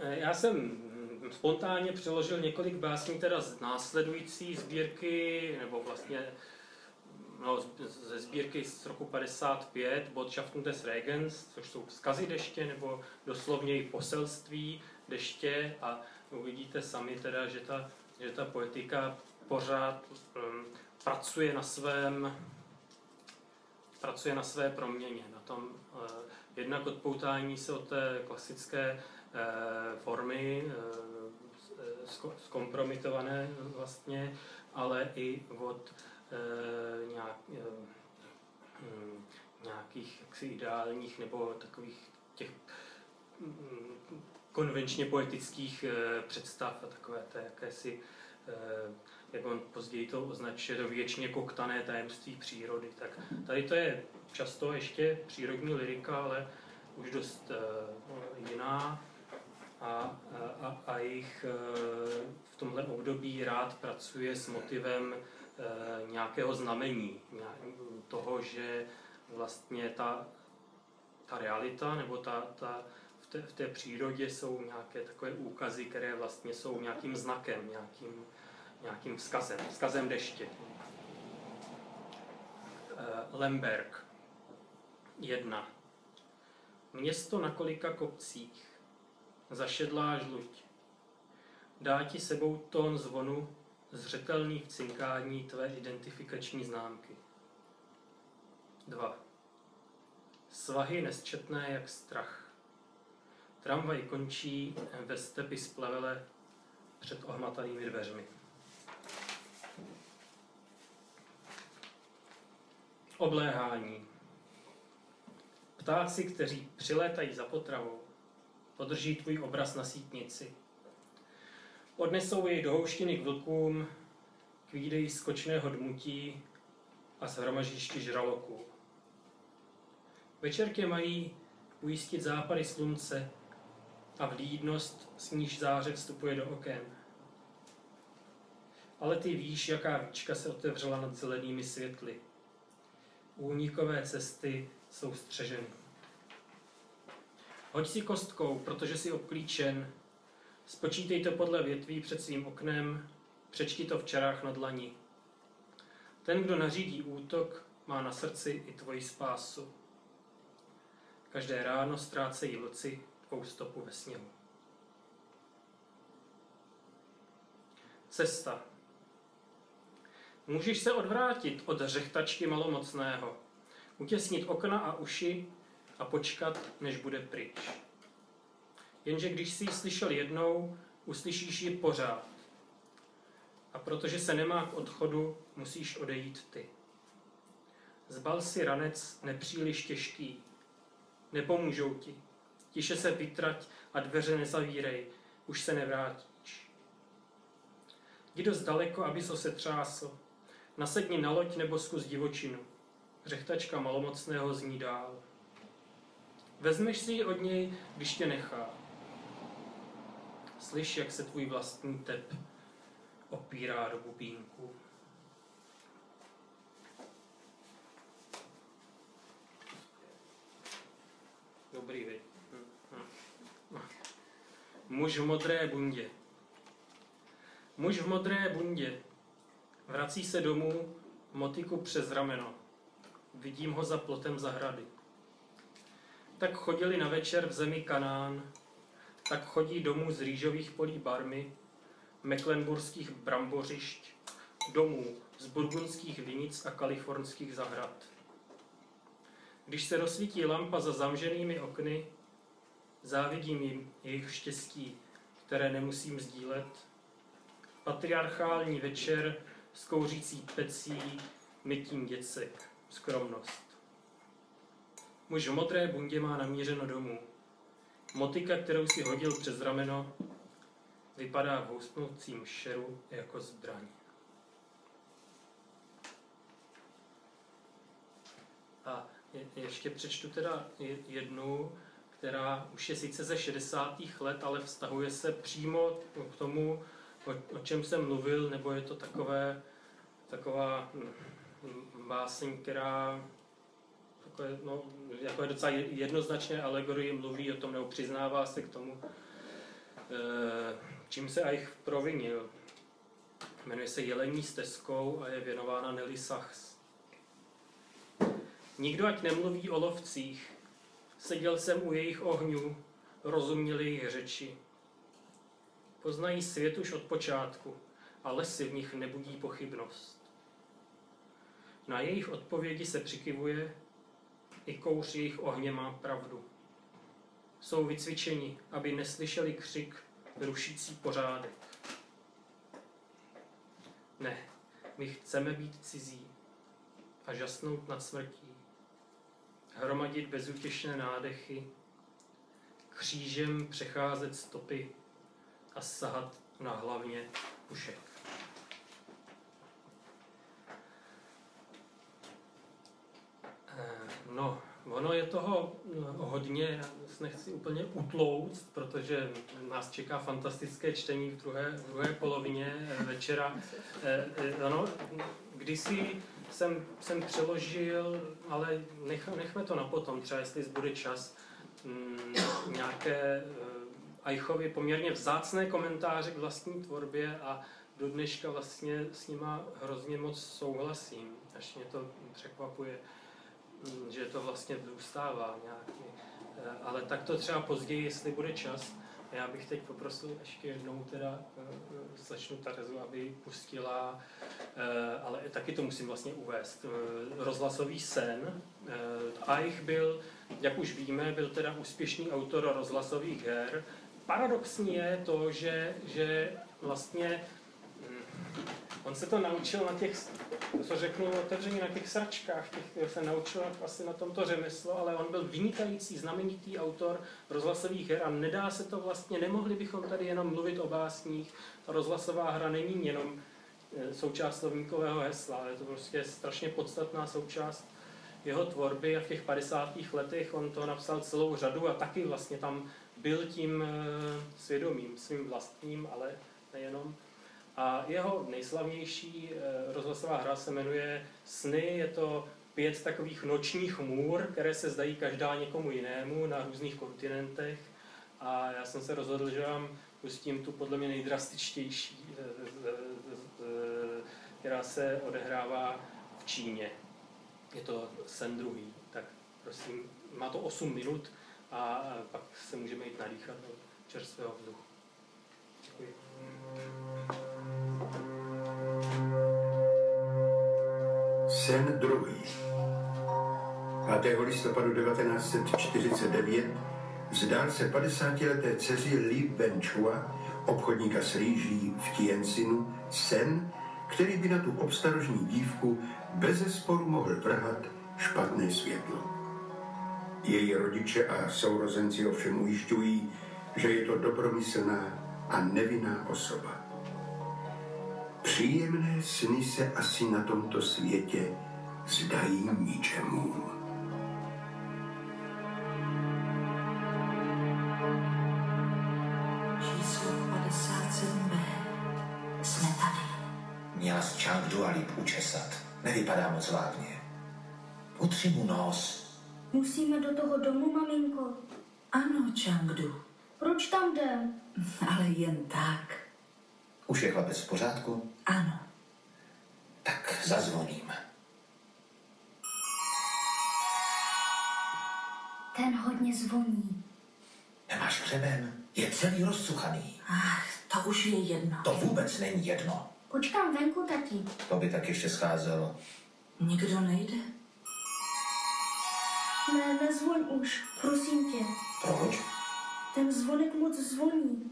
eh, Já jsem spontánně přeložil několik básní teda z následující sbírky, nebo vlastně no, ze sbírky z roku 55, Botschaften des Regens, což jsou vzkazy deště, nebo doslovně i poselství deště a uvidíte sami teda, že ta, že ta poetika pořád um, pracuje na svém pracuje na své proměně, na tom uh, jednak odpoutání se od té klasické uh, formy, sko- zkompromitované vlastně, ale i od nějak, hm, nějakých jaksi ideálních nebo takových těch mm, konvenčně poetických eh, představ a takové té jakési, eh, jak on později to označuje, to věčně koktané tajemství přírody. Tak tady to je často ještě přírodní lyrika, ale už dost eh, jiná a, a, a jich eh, v tomhle období rád pracuje s motivem eh, nějakého znamení, toho, že vlastně ta, ta realita nebo ta, ta, v, té, v té přírodě jsou nějaké takové úkazy, které vlastně jsou nějakým znakem, nějakým, nějakým vzkazem, vzkazem deště. Eh, Lemberg. Jedna. Město na kolika kopcích. Zašedlá žluť. Dá ti sebou tón zvonu, zřetelný v cinkání tvé identifikační známky. 2. Svahy nesčetné jak strach. Tramvaj končí ve stepi splavele před ohmatanými dveřmi. Obléhání. Ptáci, kteří přilétají za potravou, podrží tvůj obraz na sítnici. Odnesou jej do houštiny k vlkům, k výdeji skočného dmutí a shromaždišti žraloků. Večerky mají ujistit západy slunce a vlídnost, s níž záře vstupuje do oken. Ale ty víš, jaká víčka se otevřela nad zelenými světly. Únikové cesty jsou střeženy. Hoď si kostkou, protože jsi obklíčen. Spočítej to podle větví před svým oknem, přečti to v čarách na dlani. Ten, kdo nařídí útok, má na srdci i tvoji spásu. Každé ráno ztrácejí vlci tvou stopu ve sněhu. Cesta. Můžeš se odvrátit od řechtačky malomocného, utěsnit okna a uši a počkat, než bude pryč. Jenže když jsi ji slyšel jednou, uslyšíš ji pořád. A protože se nemá k odchodu, musíš odejít ty. Zbal si ranec nepříliš těžký. Nepomůžou ti. Tiše se vytrať a dveře nezavírej, už se nevrátíš. Jdi dost daleko, aby se třásl. Nasedni na loď nebo zkus divočinu. Řechtačka malomocného zní dál. Vezmeš si ji od něj, když tě nechá. Slyš, jak se tvůj vlastní tep opírá do bubínku. Dobrý, vy. Muž v modré bundě. Muž v modré bundě. Vrací se domů, motiku přes rameno. Vidím ho za plotem zahrady. Tak chodili na večer v zemi Kanán, tak chodí domů z rýžových polí barmy, meklenburských brambořišť, domů z burgundských vinic a kalifornských zahrad. Když se rozsvítí lampa za zamženými okny, závidím jim jejich štěstí, které nemusím sdílet. Patriarchální večer s kouřící pecí, mytím děcek, skromnost. Muž v modré bundě má namířeno domů. Motika, kterou si hodil přes rameno, vypadá v housnoucím šeru jako zbraň. A je, ještě přečtu teda jednu, která už je sice ze 60. let, ale vztahuje se přímo k tomu, o, o čem jsem mluvil, nebo je to takové taková hm, báseň, která takové, no, jako je docela jednoznačné alegorie mluví o tom, nebo přiznává se k tomu, eh, čím se Eich provinil. Jmenuje se Jelení stezkou a je věnována Nelly Sachs. Nikdo ať nemluví o lovcích. Seděl jsem u jejich ohňů, rozuměli jejich řeči. Poznají svět už od počátku a lesy v nich nebudí pochybnost. Na jejich odpovědi se přikivuje, i kouř jejich ohně má pravdu. Jsou vycvičeni, aby neslyšeli křik rušící pořádek. Ne, my chceme být cizí a žasnout nad smrtí, hromadit bezutěšné nádechy, křížem přecházet stopy a sahat na hlavně pušek. Eh, no, ono je toho no, hodně, já nechci úplně utlouct, protože nás čeká fantastické čtení v druhé, v druhé polovině eh, večera. Eh, ano, kdysi jsem, jsem přeložil, ale nech, nechme to na potom, třeba jestli zbude čas, mm, nějaké Eichově poměrně vzácné komentáře k vlastní tvorbě a do dneška vlastně s nima hrozně moc souhlasím, až mě to překvapuje. Mm, že to vlastně zůstává nějaký. Eh, ale tak to třeba později, jestli bude čas. Já bych teď poprosil ještě jednou teda eh, eh, slečnu Terezu, aby pustila, ale taky to musím vlastně uvést, rozhlasový sen. Eich byl, jak už víme, byl teda úspěšný autor rozhlasových her. Paradoxní je to, že, že vlastně On se to naučil na těch, co řeknu otevřeně, na těch sračkách, těch se naučil asi na tomto řemeslo, ale on byl vynikající, znamenitý autor rozhlasových her a nedá se to vlastně, nemohli bychom tady jenom mluvit o básních. Ta rozhlasová hra není jenom e, součást slovníkového hesla, ale je to prostě strašně podstatná součást jeho tvorby a v těch 50. letech on to napsal celou řadu a taky vlastně tam byl tím e, svědomím, svým vlastním, ale nejenom. A jeho nejslavnější eh, rozhlasová hra se jmenuje Sny. Je to pět takových nočních můr, které se zdají každá někomu jinému na různých kontinentech. A já jsem se rozhodl, že vám pustím tu podle mě nejdrastičtější, eh, eh, která se odehrává v Číně. Je to sen druhý. Tak prosím, má to 8 minut a pak se můžeme jít nadýchat do čerstvého vzduchu. Děkuji. Sen druhý. 5. listopadu 1949 vzdál se 50-leté dceři Li Wenchua, obchodníka s rýží v Tiensinu, sen, který by na tu obstarožní dívku bez sporu mohl vrhat špatné světlo. Její rodiče a sourozenci ovšem ujišťují, že je to dobromyslná a nevinná osoba. Příjemné sny se asi na tomto světě zdají ničemu. Číslo 57B. Jsme tady. Měla z Changdu a líp učesat. Nevypadá moc vážně. Utři mu nos. Musíme do toho domu, maminko. Ano, Changdu. Proč tam jdem? Ale jen tak. Už je chlapec v pořádku? Ano. Tak zazvoním. Ten hodně zvoní. Nemáš hřeben? Je celý rozcuchaný. Ach, to už je jedno. To vůbec není jedno. Počkám venku, tati. To by tak ještě scházelo. Nikdo nejde? Ne, nezvoň už, prosím tě. Proč? Ten zvonek moc zvoní.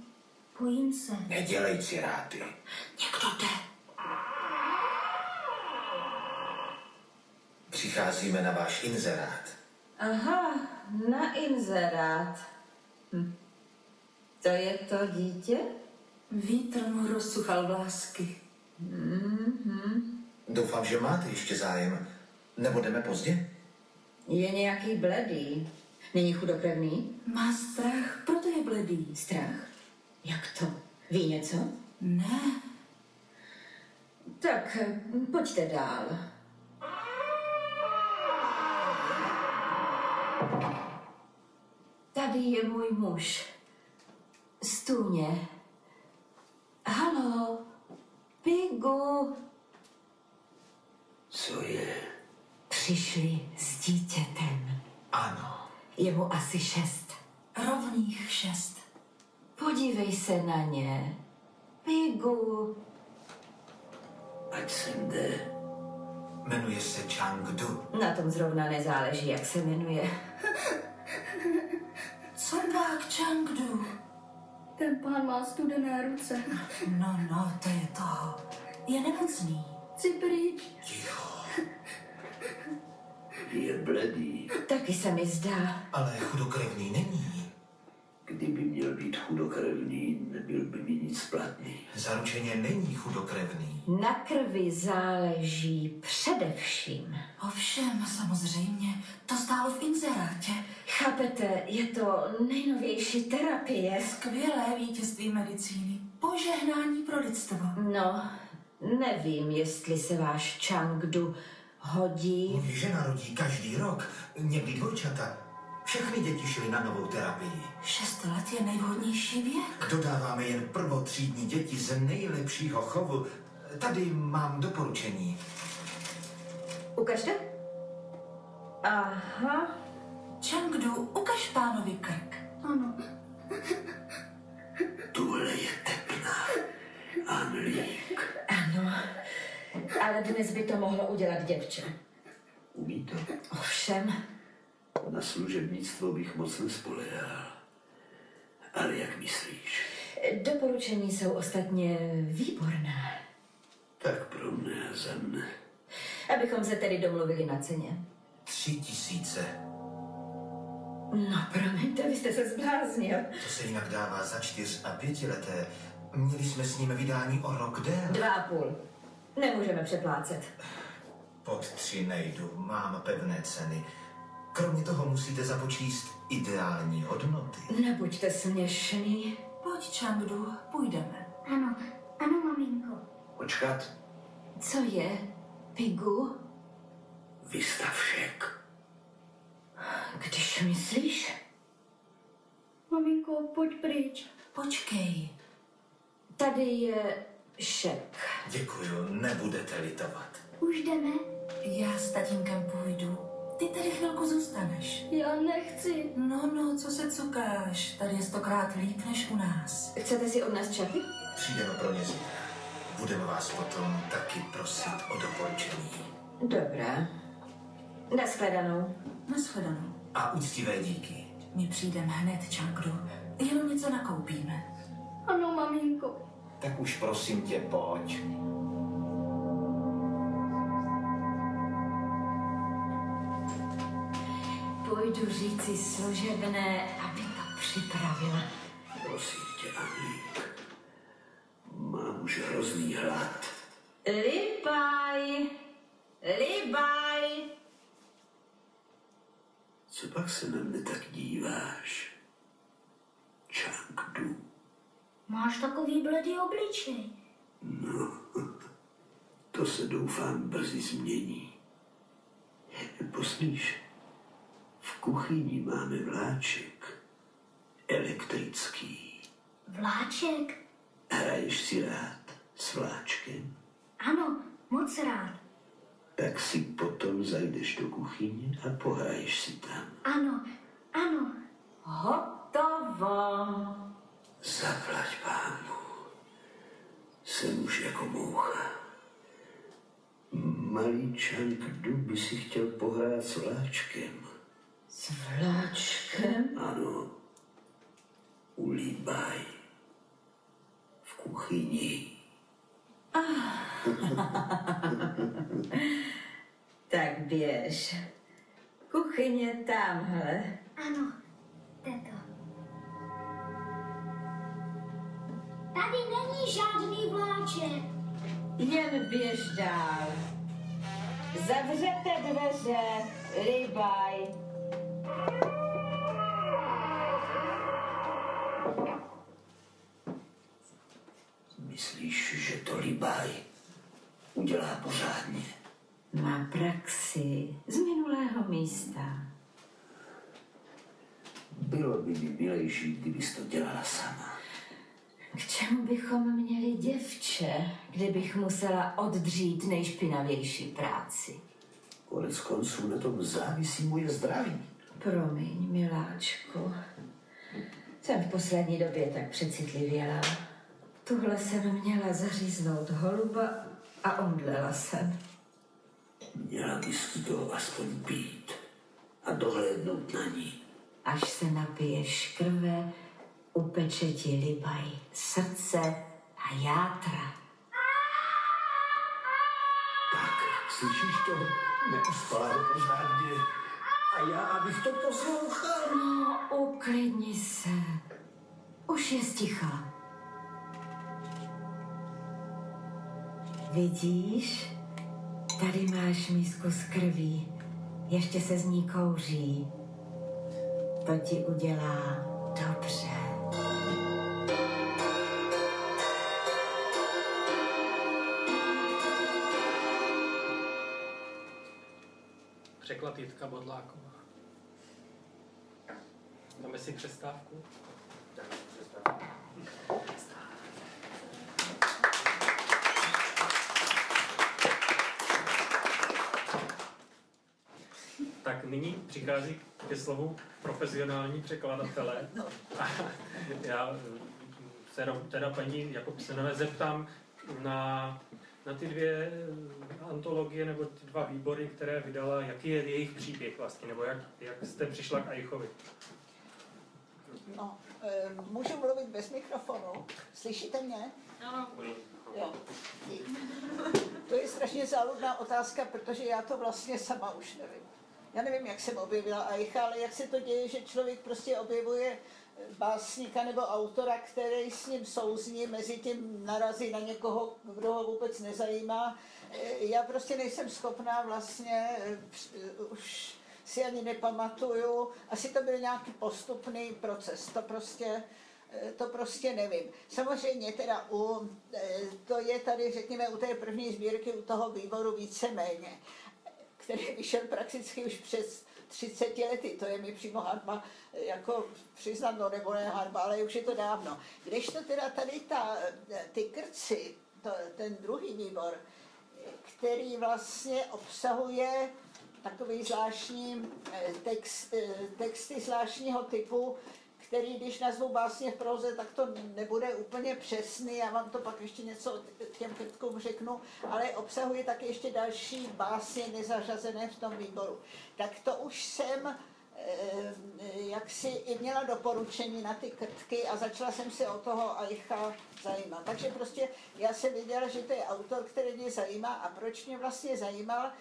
Bojím se. Nedělej ciráty. Někdo jde. Přicházíme na váš inzerát. Aha, na inzerát. Hm. To je to dítě? Vítr mu rozsuchal vlásky. Mm-hmm. Doufám, že máte ještě zájem. Nebo jdeme pozdě? Je nějaký bledý. Není chudokrevný? Má strach, proto je bledý. Strach? Jak to? Ví něco? Ne. Tak, eh, pojďte dál. Tady je můj muž. Stůně. Halo, Pigu. Co je? Přišli s dítětem. Ano. Je mu asi šest. Rovných šest. Podívej se na ně. Pigu. Ať sem jde. Jmenuje se Changdu. Na tom zrovna nezáleží, jak se jmenuje. Co pak, Changdu? Ten pán má studené ruce. No, no, to je to. Je nemocný. Chci pryč. Je bledý. Taky se mi zdá. Ale chudokrevný není. Kdyby měl být chudokrevný, nebyl by mi nic platný. Zaručeně není chudokrevný. Na krvi záleží především. Ovšem, samozřejmě, to stálo v inzerátě. Chápete, je to nejnovější terapie. Skvělé vítězství medicíny. Požehnání pro lidstvo. No, nevím, jestli se váš Changdu hodí. Můj žena rodí každý rok, někdy dvojčata. Všechny děti šly na novou terapii. Šest let je nejvhodnější věk. Dodáváme jen prvotřídní děti z nejlepšího chovu. Tady mám doporučení. Ukažte. Aha. Changdu, ukaž pánovi krk. Ano. Tuhle je tepná. Anlík. Ano, ale dnes by to mohlo udělat děvče. Umí to? Ovšem, Na služebnictvo bych moc nespolehal. Ale jak myslíš? doporučení jsou ostatně výborné. Tak pro mne a za mne. Abychom se tedy domluvili na ceně. Tři tisíce. No, promiňte, vy jste se zbláznil. To se jinak dává za čtyř a pětileté. Měli jsme s ním vydání o rok déle. Dva a půl. Nemůžeme přeplácet. Pod tři nejdu, mám pevné ceny. Kromě toho musíte započíst ideální hodnoty. Nebuďte směšný. Pojď, Changdu, půjdeme. Ano, ano, maminko. Počkat. Co je? Pigu? Vystav šek. Když myslíš? Maminko, pojď pryč. Počkej. Tady je šek. Děkuju, nebudete litovat. Už jdeme? Já s tatínkem půjdu. Ty tady chvilku zůstaneš. Já nechci. No, no, co se cukáš? Tady je stokrát líp než u nás. Chcete si od nás čaty? Přijdeme pro ně zítra. Budeme vás potom taky prosit o doporučení. Dobrá. Nashledanou. Nashledanou. A úctivé díky. My přijdeme hned, Changdu. Jenom něco nakoupíme. Ano, maminko. Tak už prosím tě, pojď. Půjdu říci služebné, aby to připravila. Prosím tě, Anlík. Mám už hrozný hlad. Libaj! Libaj! Co pak se na mne tak díváš? Changdu. Máš takový bledý obličej. No, to se doufám brzy změní. Poslíš, v kuchyni máme vláček. Elektrický. Vláček? Hraješ si rád s vláčkem? Ano, moc rád. Tak si potom zajdeš do kuchyně a pohraješ si tam. Ano, ano. Hotovo. Zaplať pánu. Jsem už jako moucha. Malý Changdu by si chtěl pohrát s vláčkem. S vláčkem? Ano. Ulíbaj. V kuchyni. Tak běž. Kuchyně tamhle. Ano, teto. Tady není žádný vláček. Jen běž dál. Zavřete dveře, rybaj. Myslíš, že to Libaj udělá pořádně? Má praxi z minulého místa. Bylo by mi milejší, kdybys to dělala sama. K čemu bychom měli děvče, kdybych musela oddřít nejšpinavější práci? Konec konců na tom závisí moje zdraví. Promiň, miláčku. Jsem v poslední době tak přecitlivěla. Tuhle jsem měla zaříznout holuba a omdlela jsem. Měla bys to aspoň pít a dohlédnout na ní. Až se napiješ krve, upeče ti libaj srdce a játra. Tak, slyšíš to? Neuspala ho pořádně. A já, abych to poslouchal. No, uklidni se. Už je sticha. Vidíš? Tady máš mísku s krví. Ještě se z ní kouří. To ti udělá dobře. Jitka Bodláková. Dáme si přestávku? Tak nyní přichází ke slovu profesionální překladatelé. Já se teda paní Jakobsenové zeptám na, na ty dvě antologie nebo ty dva výbory, které vydala, jaký je jejich příběh vlastně, nebo jak, jak jste přišla k Aichovi. No, eh, můžu mluvit bez mikrofonu? Slyšíte mě? Ano. Jo. To je strašně záludná otázka, protože já to vlastně sama už nevím. Já nevím, jak jsem objevila Aicha, ale jak se to děje, že člověk prostě objevuje básníka nebo autora, který s ním souzní, mezi tím narazí na někoho, kdo ho vůbec nezajímá. Eh, Já prostě nejsem schopná vlastně, př- eh, už si ani nepamatuju, asi to byl nějaký postupný proces, to prostě, to prostě nevím. Samozřejmě teda u, to je tady, řekněme, u té první sbírky, u toho výboru víceméně, který vyšel prakticky už přes 30 lety, to je mi přímo harba, jako přiznat, no nebo ne harba, ale už je to dávno. Když to teda tady ta, ty krci, to, ten druhý výbor, který vlastně obsahuje takový zvláštní eh, text, eh, texty zvláštního typu, který, když nazvu básně v proze, tak to nebude úplně přesný, já vám to pak ještě něco těm krtkům řeknu, ale obsahuje také ještě další básně nezařazené v tom výboru. Tak to už jsem eh, jak si i měla doporučení na ty krtky a začala jsem se o toho Aicha zajímat. Takže prostě já jsem viděla, že to je autor, který mě zajímá a proč mě vlastně zajímal,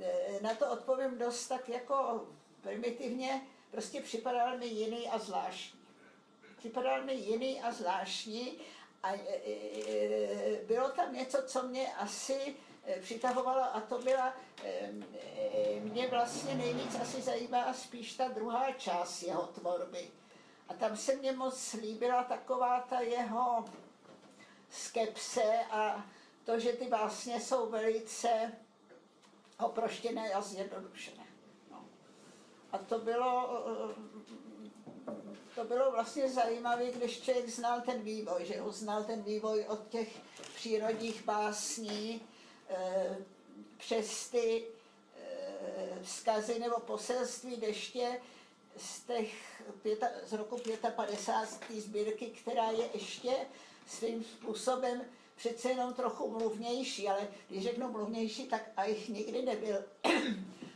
Eh, na to odpovím dost tak jako primitivně, prostě připadal mi jiný a zvláštní. Připadal mi jiný a zvláštní a eh, eh, bylo tam něco, co mě asi přitahovalo a to byla, mě vlastně nejvíc asi zajímá spíš ta druhá část jeho tvorby. A tam se mně moc líbila taková ta jeho skepse a to, že ty básně jsou velice oproštěné a zjednodušené. A to bylo, eh, to bylo vlastně zajímavé, když člověk znal ten vývoj, že ho znal ten vývoj od těch přírodních básní eh, přes ty eh, vzkazy nebo poselství deště z, těch pěta, z roku 55. sbírky, která je ještě svým způsobem přece jenom trochu mluvnější, ale když řeknu mluvnější, tak a jich nikdy nebyl.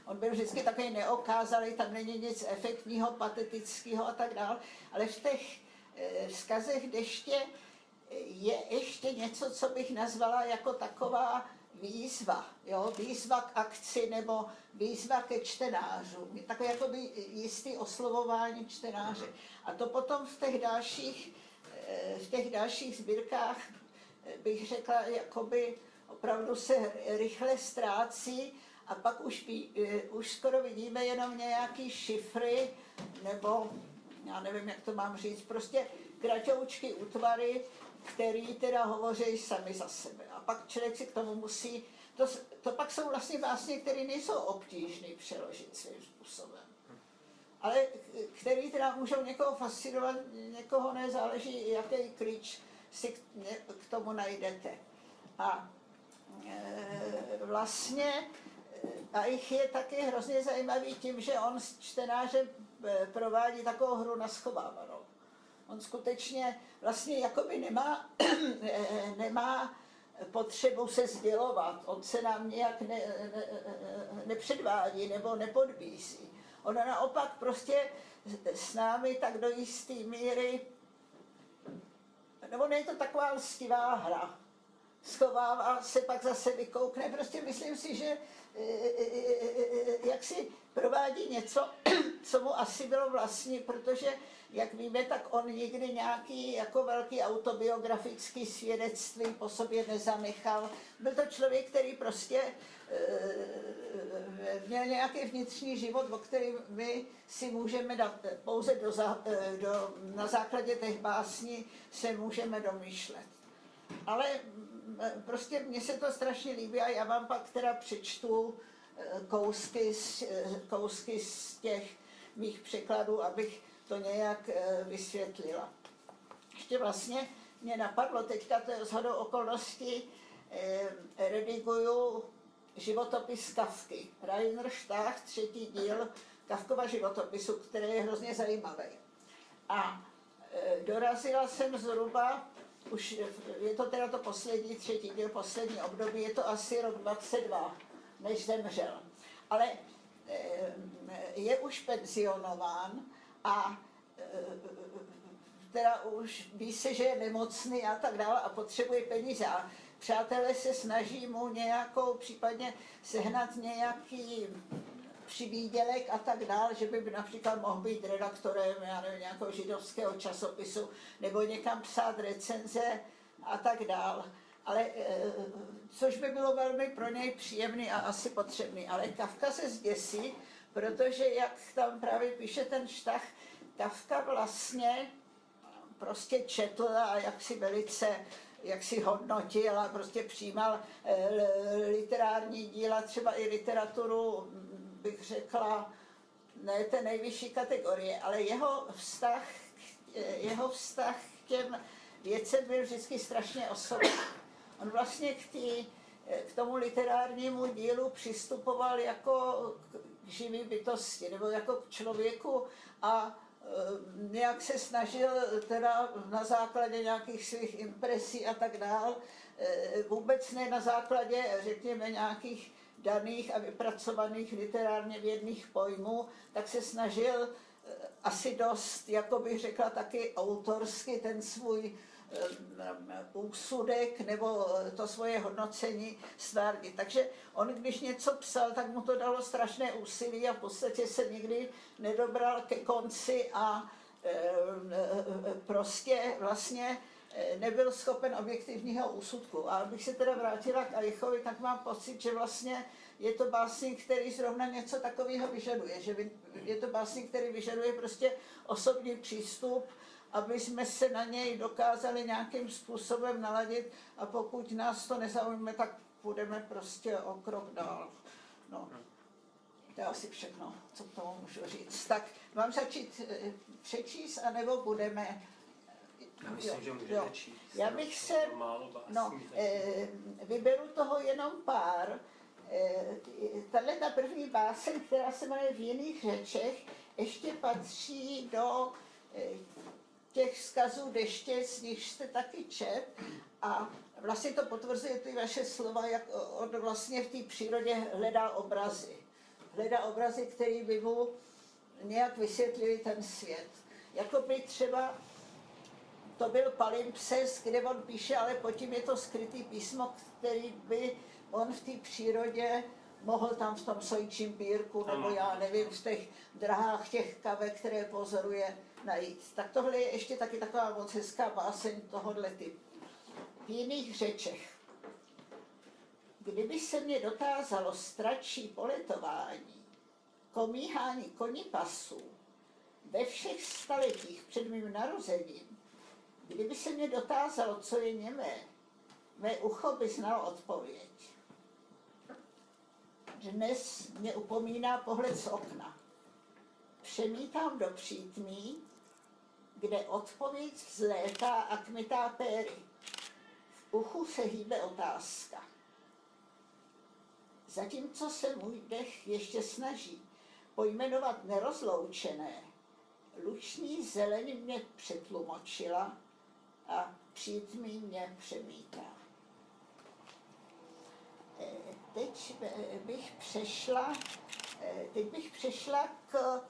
On byl vždycky takový neokázalý, tam není nic efektního, patetického a tak dále, ale v těch eh, vzkazech deště je ještě něco, co bych nazvala jako taková výzva, jo? výzva k akci nebo výzva ke čtenářům, takové jako by jistý oslovování čtenáře. A to potom v těch dalších, eh, v těch dalších sbírkách bych řekla, jakoby opravdu se rychle ztrácí a pak už, eh, už skoro vidíme jenom nějaký šifry nebo já nevím, jak to mám říct, prostě kratoučky útvary, který teda hovoří sami za sebe. A pak člověk si k tomu musí, to, to pak jsou vlastně básně, které nejsou obtížné přeložit svým způsobem. Ale který teda můžou někoho fascinovat, někoho nezáleží, jaký klíč si k tomu najdete. A e, vlastně a jich je taky hrozně zajímavý tím, že on s čtenářem e, provádí takovou hru na schovávanou. On skutečně vlastně jakoby nemá, e, nemá potřebu se sdělovat. On se nám nějak ne, ne, nepředvádí nebo nepodbízí. Ona naopak prostě s námi tak do jisté míry, nebo není to taková lstivá hra, schovává se, pak zase vykoukne. Prostě myslím si, že e, e, e, jak si provádí něco, co mu asi bylo vlastní, protože, jak víme, tak on nikdy nějaký jako velký autobiografický svědectví po sobě nezanechal. Byl to člověk, který prostě měl nějaký vnitřní život, o kterém my si můžeme dát pouze do, do, na základě těch básní se můžeme domýšlet. Ale prostě mně se to strašně líbí a já vám pak teda přečtu eh, kousky z, eh, kousky z těch mých překladů, abych to nějak eh, vysvětlila. Ještě vlastně mě napadlo, teďka to je zhodou okolností, rediguju životopis Kavky. Rainer Stach, třetí díl Kavkova životopisu, který je hrozně zajímavý. A dorazila jsem zhruba už je to teda to poslední, třetí díl, poslední období, je to asi rok 22, než zemřel. Ale eh, je už penzionován a eh, teda už ví se, že je nemocný a tak dále a potřebuje peníze. A přátelé se snaží mu nějakou, případně sehnat nějaký přivýdělek a tak dál, že by například mohl být redaktorem já nevím, nějakého židovského časopisu nebo někam psát recenze a tak dál. Ale, eh, což by bylo velmi pro něj příjemný a asi potřebný. Ale Kafka se zděsí, protože jak tam právě píše ten štach, Kafka vlastně prostě četl a jak si velice jak si hodnotil a prostě přijímal eh, literární díla, třeba i literaturu bych řekla, ne té nejvyšší kategorie, ale jeho vztah, jeho vztah k těm věcem byl vždycky strašně osobní. On vlastně k, tý, k tomu literárnímu dílu přistupoval jako k živý bytosti, nebo jako k člověku a e, nějak se snažil teda na základě nějakých svých impresí a tak dál, e, vůbec ne na základě, řekněme, nějakých daných a vypracovaných literárně vědných pojmů, tak se snažil eh, asi dost, jako bych řekla, taky autorsky ten svůj eh, úsudek nebo to svoje hodnocení stvárnit. Takže on, když něco psal, tak mu to dalo strašné úsilí a v podstatě se nikdy nedobral ke konci a eh, prostě vlastně Eh, nebyl schopen objektivního úsudku. A abych se teda vrátila k Alichovi, tak mám pocit, že vlastně je to básník, který zrovna něco takového vyžaduje. Že je to básník, který vyžaduje prostě osobní přístup, aby jsme se na něj dokázali nějakým způsobem naladit a pokud nás to nezaujme, tak půjdeme prostě o krok dál. No. To je asi všechno, co k tomu můžu říct. Tak mám začít eh, přečíst, anebo budeme já myslím, že můžete jo. číst. Já bych se, no, e, vyberu toho jenom pár. E, tahle ta první báseň, která se jmenuje v jiných řečech, ještě patří do e, těch vzkazů deště, z nich jste taky čet. A vlastně to potvrzuje ty vaše slova, jak on vlastně v té přírodě hledá obrazy. Hledá obrazy, které by mu nějak vysvětlili ten svět. Jako by třeba to byl palimpses, kde on píše, ale pod tím je to skrytý písmo, který by on v té přírodě mohl tam v tom sojčím pírku, nebo já nevím, v těch drahách těch kavek, které pozoruje, najít. Tak tohle je ještě taky taková moc hezká báseň tohohle typu. V jiných řečech. Kdyby se mě dotázalo stračí poletování, komíhání koní pasů ve všech staletích před mým narozením, kdyby se mě dotázalo, co je němé, mé ucho by znalo odpověď. Dnes mě upomíná pohled z okna. Přemítám do přítmí, kde odpověď vzlétá a kmitá péry. V uchu se hýbe otázka. Zatímco se můj dech ještě snaží pojmenovat nerozloučené, luční zeleň mě přetlumočila a přítmí mě přemítá. Eh, teď bych přešla, eh, teď bych přešla k,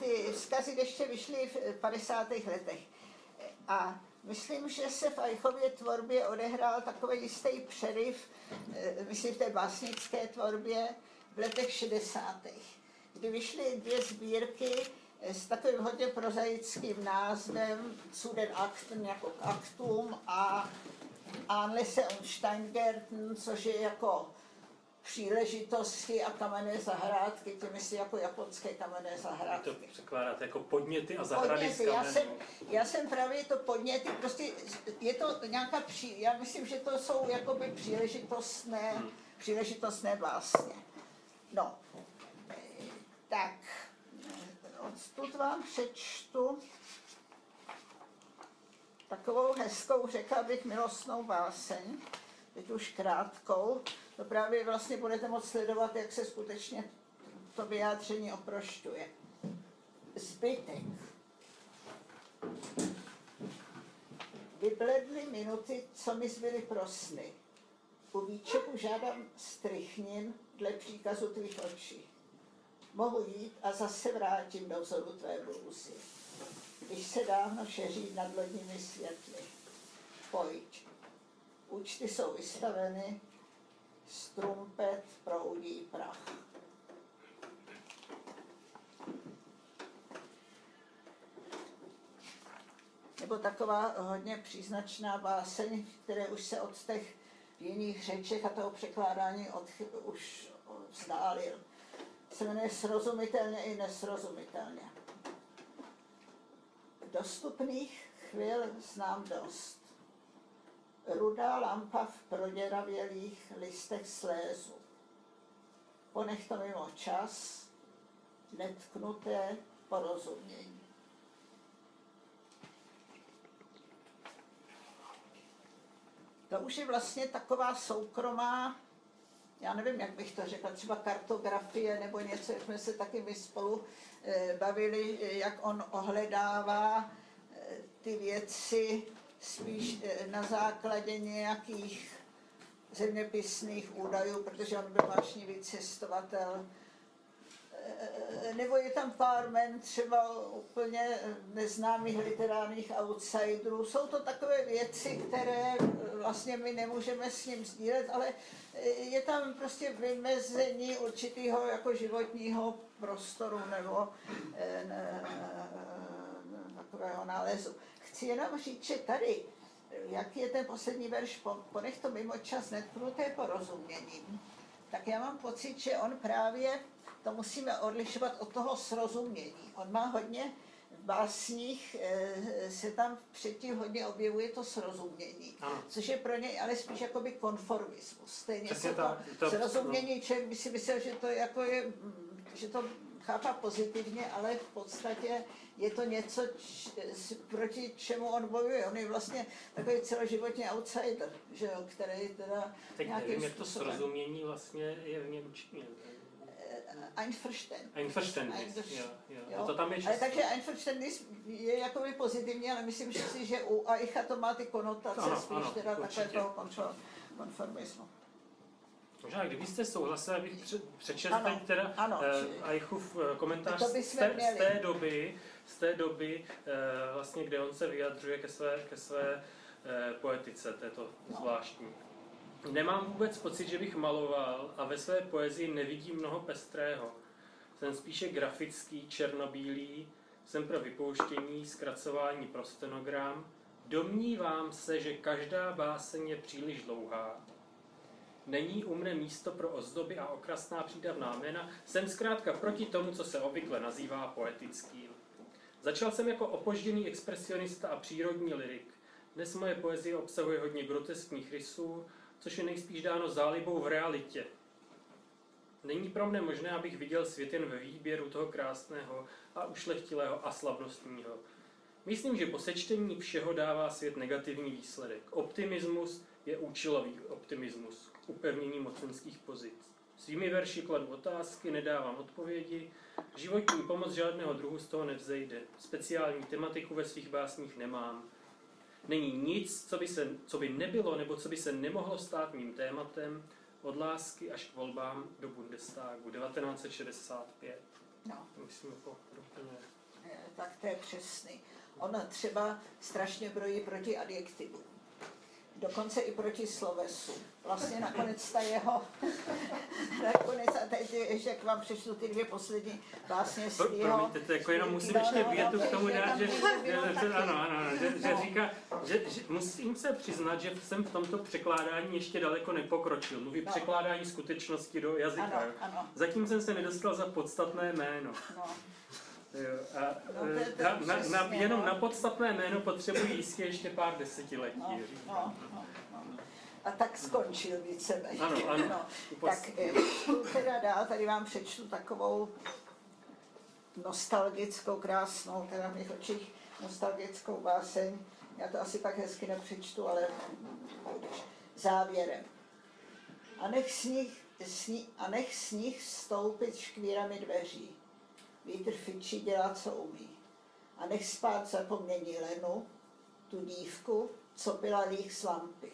ty vzkazy ještě vyšly v 50. letech. A myslím, že se v Eichově tvorbě odehrál takový jistý přeriv, myslím v té básnické tvorbě v letech 60. kdy vyšly dvě sbírky s takovým hodně prozaickým názvem Cuden Akten jako aktum a Anlese und Steingarten, což je jako příležitosti a kamenné zahrádky, tím myslí jako japonské kamenné zahrádky. To překládáte jako podněty a zahrady podněty. Já jsem, já jsem právě to podněty, prostě je to nějaká, pří, já myslím, že to jsou jakoby příležitostné, hmm. příležitostné básně. No, tak, odtud vám přečtu takovou hezkou, řekla bych, milostnou báseň, teď už krátkou, to právě vlastně budete moct sledovat, jak se skutečně to vyjádření oprošťuje. Zbytek. Vybledly minuty, co mi zbyly pro sny. U výčepu žádám strychnin dle příkazu tvých očí. Mohu jít a zase vrátím do vzoru tvé blůzy když se dávno šeří nad lodními světly. Pojď. Účty jsou vystaveny, strumpet proudí prach. Nebo taková hodně příznačná báseň, které už se od těch jiných řečech a toho překládání od, už vzdálil. Se jmenuje srozumitelně i nesrozumitelně. Dostupných chvil znám dost. Rudá lampa v proděravělých listech slézu. Ponech to mimo čas, netknuté porozumění. To už je vlastně taková soukromá, já nevím, jak bych to řekla, třeba kartografie nebo něco, jak jsme se taky my spolu Eh, bavili, eh, jak on ohledává eh, ty věci spíš na základě nějakých zeměpisných údajů, protože on byl vášnivý cestovatel. Nebo je tam pár men třeba úplně neznámých literárních outsiderů. Jsou to takové věci, které vlastně my nemůžeme s ním sdílet, ale je tam prostě vymezení určitého jako životního prostoru nebo eh, ne, takového nálezu. Chci jenom říct, že tady, jak je ten poslední verš, ponech to mimo čas netknuté porozuměním, tak já mám pocit, že on právě to musíme odlišovat od toho srozumění. On má hodně v básních eh, se tam předtím hodně objevuje to srozumění, ano. což je pro něj ale spíš jakoby konformismus. Stejně se to, to srozumění, člověk by si myslel, že to jako je že to chápá pozitivně, ale v podstatě je to něco, č, proti čemu on bojuje. On je vlastně takový celoživotní outsider, že jo, který teda Teď nevím, jak to srozumění vlastně je v Němčině. Eh, Einverstanden. Einverstanden, jo, jo. jo. To tam je ale takže Einverstanden je jakoby pozitivní, ale myslím že si, že u Aicha to má ty konotace ano, spíš ano, teda takové toho konformismu. Možná, kdybyste souhlasili, abych přečetl teď teda ano, uh, Eichův eh, komentář z té, z té doby, z té doby uh, vlastně, kde on se vyjadřuje ke své, ke své uh, poetice, této no. zvláštní. Nemám vůbec pocit, že bych maloval a ve své poezii nevidím mnoho pestrého. Jsem spíše grafický, černobílý, jsem pro vypouštění, zkracování pro stenogram. Domnívám se, že každá báseň je příliš dlouhá Není u mne místo pro ozdoby a okrasná přídavná jména, jsem zkrátka proti tomu, co se obvykle nazývá poetickým. Začal jsem jako opožděný expresionista a přírodní lirik. Dnes moje poezie obsahuje hodně groteskních rysů, což je nejspíš dáno zálibou v realitě. Není pro mne možné, abych viděl svět jen ve výběru toho krásného a ušlechtilého a slavnostního. Myslím, že po sečtení všeho dává svět negativní výsledek. Optimismus je účelový optimismus, upevnění mocenských pozic. Svými verši kladu otázky, nedávám odpovědi, životní pomoc žádného druhu z toho nevzejde. Speciální tematiku ve svých básních nemám. Není nic, co by, se, co by nebylo nebo co by se nemohlo stát mým tématem od lásky až k volbám do Bundestagu 1965. No. Myslím jako úplně... Eh, Tak to je přesný. Ona třeba strašně brojí proti adjektivu. Dokonce i proti slovesu. Vlastně nakonec ta jeho, nakonec, a teď ještě jak vám přečtu ty dvě poslední vlastně z tvýho, promiňte, to jako jenom musím ještě větu k tomu dát, že, že, ano, ano, že, že říká, že, že, musím se přiznat, že jsem v tomto překládání ještě daleko nepokročil. Mluví No. překládání skutečnosti do jazyka. Ano, ano. Zatím jsem se nedostal za podstatné jméno. No. Jo, a No, to je- eh, to na, na, na, přesně, jenom no. na podstatné jméno potřebují jistě ještě pár desetiletí. No, no, no, no. A tak skončil víceméně. Ano, ano. No, tak eh, teda dál, tady vám přečtu takovou nostalgickou, krásnou, teda v mých očích nostalgickou báseň. Já to asi tak hezky nepřečtu, ale závěrem. A nech sníh, sní, a nech sníh stoupit škvírami dveří. Vítr fičí dělá, co umí. A nech spát zapomnění Lenu, tu dívku, co pila líh z lampy.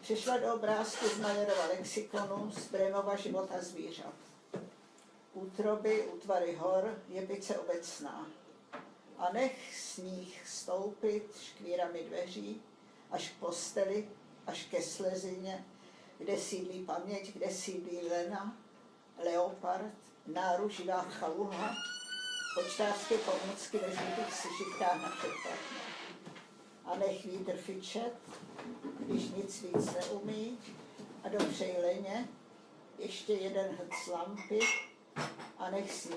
Přišla do obrázku z Majerova lexikonu z Brémova života zvířat. Útroby, útvary hor, jebice obecná. A nech sníh stoupit škvírami dveří, až k posteli, až ke slezině, kde sídlí paměť, kde sídlí Lena, leopard, náruživá chaluha, počtářské pomůcky ve žlutých sešitkách na předplatné. A nech vítr fičet, když nic víc neumí, a dobře Leně, ještě jeden hrc lampy a nech si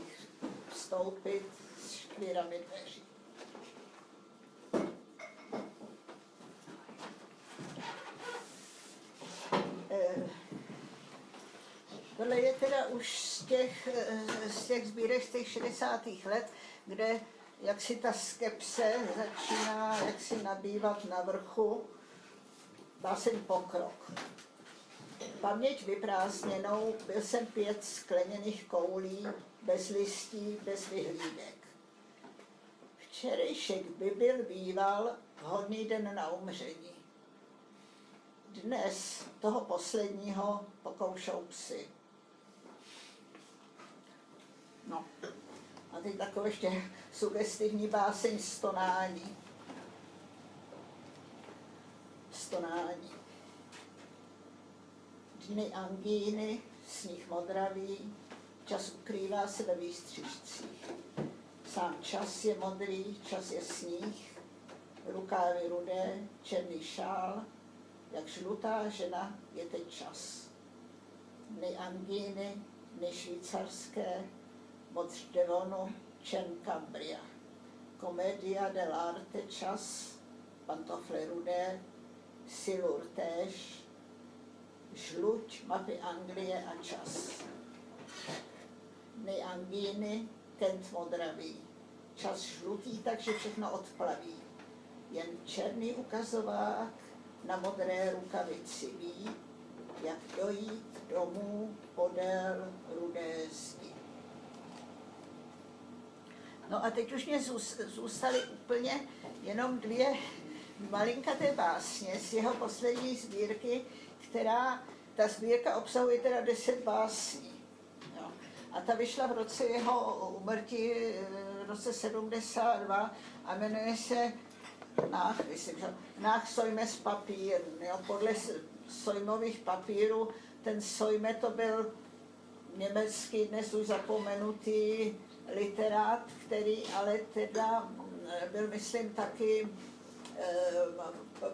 vstoupit s škvírami dveří. Eh, Tohle je teda už z těch, eh, z těch sbírek z těch 60. let, kde jak si ta skepse začíná jak si nabývat na vrchu, báseň pokrok. Paměť vyprázdněnou, byl jsem pět skleněných koulí, bez listí, bez vyhlídek. Včerejšek by byl býval vhodný den na umření. Dnes toho posledního pokoušou psy. No. A teď takové ještě sugestivní báseň stonání. Stonání. Dny angíny, sníh modravý, čas ukrývá se ve výstřižcích. Sám čas je modrý, čas je sníh, rukávy rudé, černý šál, jak žlutá žena je teď čas. Dny angíny, dny švýcarské, moc Devonu, Čen Cambria. Komedia dell'arte čas, pantofle rudé, silur též, žluč, mapy Anglie a čas. Dny angíny, Kent modravý. Čas žlutý, takže všechno odplaví. Jen černý ukazovák na modré rukavici ví, jak dojít domů podél rudé zdi. No a teď už mě zůs- zůstaly úplně jenom dvě malinkaté básně z jeho poslední sbírky, která, ta sbírka obsahuje teda deset básní. Jo. A ta vyšla v roce jeho umrtí, eh, v roce 72 a jmenuje se Nach, myslím, že Nach Sojmes papír. Jo. Podle Sojmových papírů, ten Sojme to byl německý, dnes už zapomenutý literát, který ale teda mm, byl, myslím, taky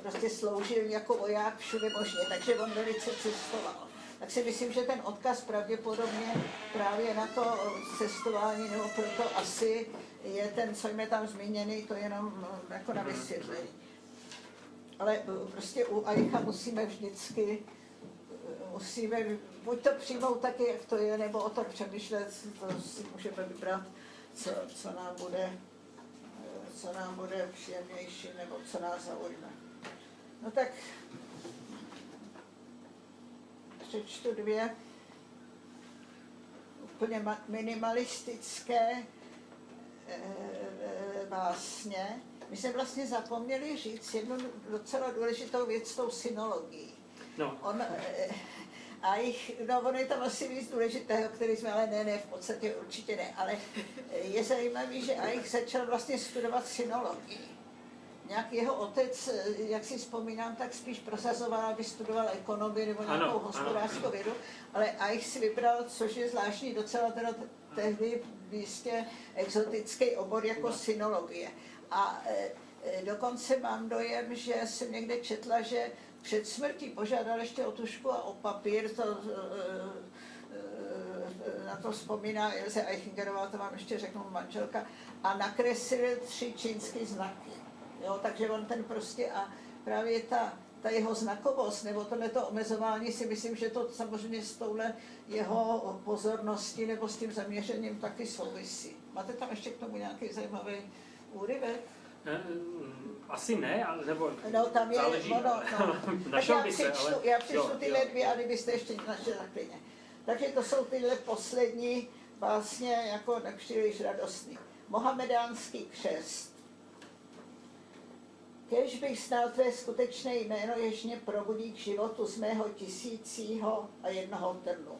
prostě sloužil jako voják všude možně, takže on velice cestoval. Tak si myslím, že ten odkaz pravděpodobně právě na to cestování, nebo proto asi je ten, co je tam zmíněný, to jenom jako na vysvětlení. Ale prostě u Aicha musíme vždycky musíme buď to přijmout taky, jak to je, nebo o to přemýšlet, to si můžeme vybrat, co, co nám bude co nám bude příjemnější, nebo co nás zaujme. No tak přečtu dvě úplně minimalistické e, básně. My jsme vlastně zapomněli říct jednu docela důležitou věc tou synologií. No. On, e, a jich, no ono je tam asi víc důležitého, který jsme, ale ne, ne, v podstatě určitě ne, ale je zajímavý, že Aich začal vlastně studovat synologii. Nějak jeho otec, jak si vzpomínám, tak spíš prosazoval, aby studoval ekonomii nebo nějakou ano, hospodářskou vědu, ale Aich si vybral, což je zvláštní docela teda tehdy jistě exotický obor jako synologie. A e, e, dokonce mám dojem, že jsem někde četla, že před smrtí požádal ještě o tušku a o papír, to, eh, eh, na to vzpomíná Ilse Eichingerová, to vám ještě řeknu manželka, a nakreslil tři čínské znaky. Jo, takže on ten prostě a právě ta, ta jeho znakovost nebo tohleto omezování si myslím, že to samozřejmě s touhle jeho pozorností nebo s tím zaměřením taky souvisí. Máte tam ještě k tomu nějaký zajímavý úryvek? Asi ne, ale nebo no, tam je, záleží. No, no, no. Našel já by se, ale... Já přečtu tyhle dvě, a kdybyste ještě našli na klidně. Takže to jsou tyhle poslední vlastně jako nepříliš radostný. Mohamedánský křest. Kež bych znal tvé skutečné jméno, jež mě probudí k životu z mého tisícího a jednoho trnu.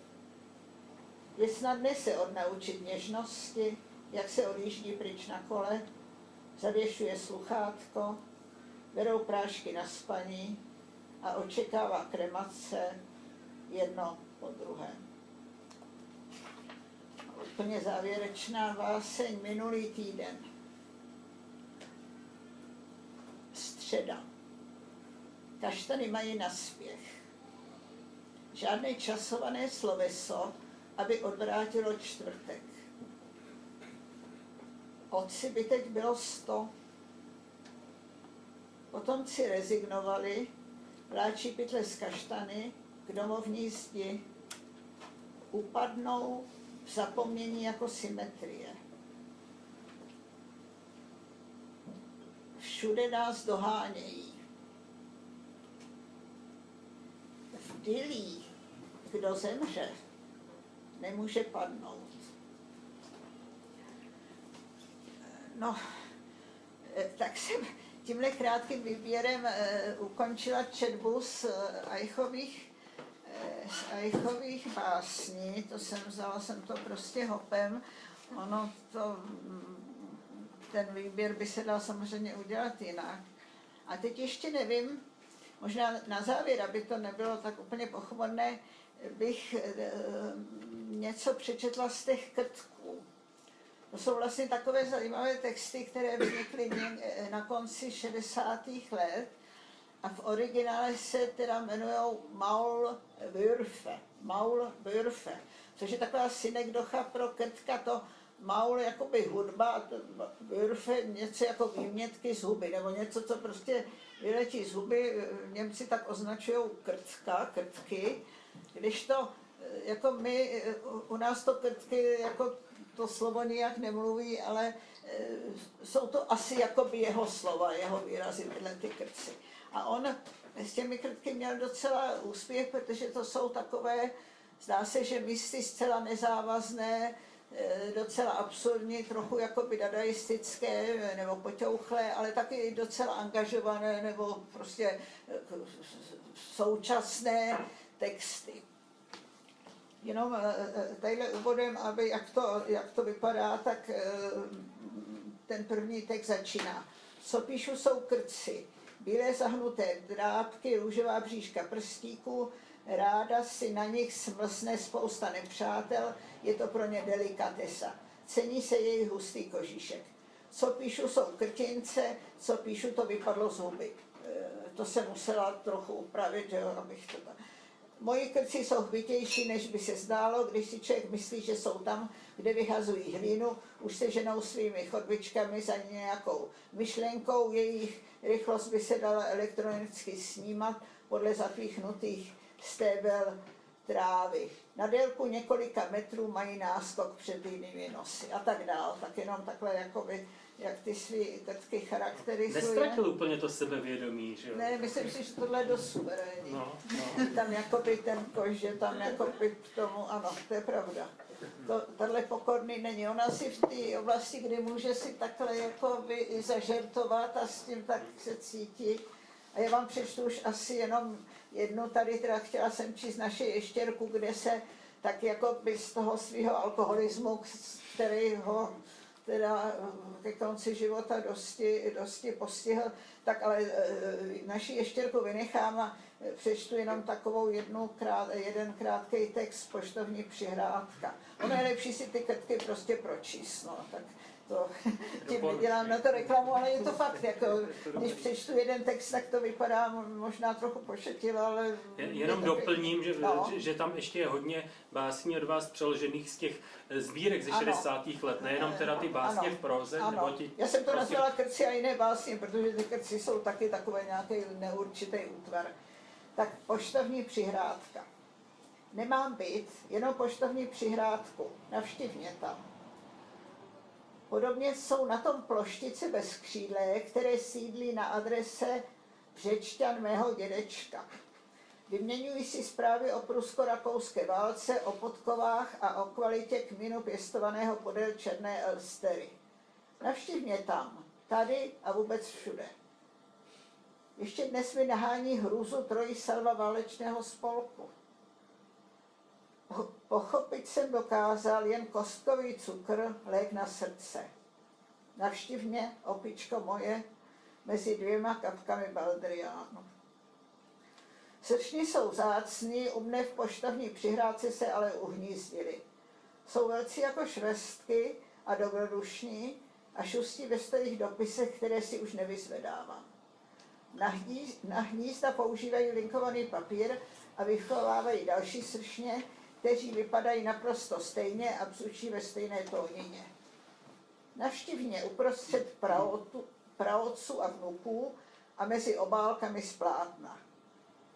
Je snadné se odnaučit něžnosti, jak se odjíždí pryč na kole, zavěšuje sluchátko, berou prášky na spaní a očekává kremace jedno po druhém. Úplně závěrečná váseň minulý týden. Středa. Kaštany mají naspěch. Žádné časované sloveso, aby odvrátilo čtvrtek. Otci by teď bylo sto. Potomci rezignovali, vláčí pytle z kaštany k domovní zdi. Upadnou v zapomnění jako symetrie. Všude nás dohánějí. V dilí, kdo zemře, nemůže padnout. No, eh, tak jsem tímhle krátkým výběrem eh, ukončila četbu z Eichových, eh, z Eichových básní. To jsem vzala jsem to prostě hopem. Ono to, mm, ten výběr by se dal samozřejmě udělat jinak. A teď ještě nevím, možná na závěr, aby to nebylo tak úplně pochmurné, bych něco přečetla z těch krtků. To jsou vlastně takové zajímavé texty, které vznikly na konci 60. let a v originále se teda jmenují Maul Würfe. Maul Würfe, což je taková synekdocha pro krtka, to Maul jakoby hudba a Würfe něco jako výmětky z huby, nebo něco, co prostě vyletí z huby. Němci tak označují krtka, krtky, když to jako my, u nás to krtky jako to slovo nijak nemluví, ale e, jsou to asi jakoby jeho slova, jeho výrazy, tyhle ty krci. A on s těmi krtky měl docela úspěch, protože to jsou takové, zdá se, že místy zcela nezávazné, e, docela absurdní, trochu jakoby dadaistické nebo poťouchlé, ale taky docela angažované nebo prostě e, současné texty jenom eh, eh, tadyhle úvodem, aby jak to, jak to vypadá, tak eh, ten první text začíná. Co píšu jsou krci, bílé zahnuté drátky, růžová bříška prstíků, ráda si na nich smlsne spousta nepřátel, je to pro ně delikatesa. Cení se jejich hustý kožíšek. co píšu jsou krtince, co píšu to vypadlo z huby. Eh, to jsem musela trochu upravit, že jo, abych to tak. Moji krci jsou hbitější, než by se zdálo, když si člověk myslí, že jsou tam, kde vyhazují hlínu, už se ženou svými chodbičkami za nějakou myšlenkou, jejich rychlost by se dala elektronicky snímat podle zapíchnutých stébel trávy. Na délku několika metrů mají náskok před jinými nosy a tak dál. Tak jenom takhle jakoby jak ty svý krtky charakterizují. Nestratil úplně to sebevědomí, že jo? Ne, myslím si, že tohle je dost suverénní. No, no. Tam jakoby ten kož, že tam jakoby k tomu, ano, to je pravda. To, tohle pokorný není. Ona si v té oblasti, kdy může si takhle jako by zažertovat a s tím tak se cítí. A já vám přečtu už asi jenom jednu tady, teda chtěla jsem číst naše ještěrku, kde se tak jako by z toho svého alkoholismu, který ho teda eh, ke konci života dosti, dosti postihl, tak ale eh, naši ještěrku vynechám a přečtu jenom takovou jednu krát, jeden krátký text, poštovní přihrádka. Ono je lepší si ty krtky prostě pročíst, no, tak to, tím dělám na to reklamu, ale je to fakt, jako, když přečtu jeden text, tak to vypadá možná trochu pošetilo, ale... Jenom to, doplním, že, no. že, že tam ještě je hodně básní od vás přeložených z těch eh, sbírek ze ano. 60. let, nejenom teda ty básně ano. v proze, ano. nebo ti... Já jsem to prostě... nazvala krci a jiné básně, protože ty krci jsou taky takové nějaký neurčitý útvar. Tak poštovní přihrádka. Nemám byt, jenom poštovní přihrádku. Navštiv mě tam Podobně jsou na tom ploštice bez křídle, které sídlí na adrese Břečťan mého dědečka. Vyměňují si zprávy o prusko-rakouské válce, o podkovách a o kvalitě kminu pěstovaného podél Černé Elstery. Navštiv mě tam, tady a vůbec všude. Ještě dnes mi nahání hrůzu trojí salva válečného spolku. Pochopit jsem dokázal jen kostkový cukr, lék na srdce. Navštiv mě, opičko moje, mezi dvěma kapkami baldriánu. Srční jsou zácní, u mne v poštovní přihrádce se ale uhnízdili. Jsou velcí jako švestky a dobrodušní a šustí ve starých dopisech, které si už nevyzvedávám. Na, hnízda, na hnízda používají linkovaný papír a vychovávají další sršně, kteří vypadají naprosto stejně a bzučí ve stejné tónině. Navštivně uprostřed praotců a vnuků a mezi obálkami z plátna.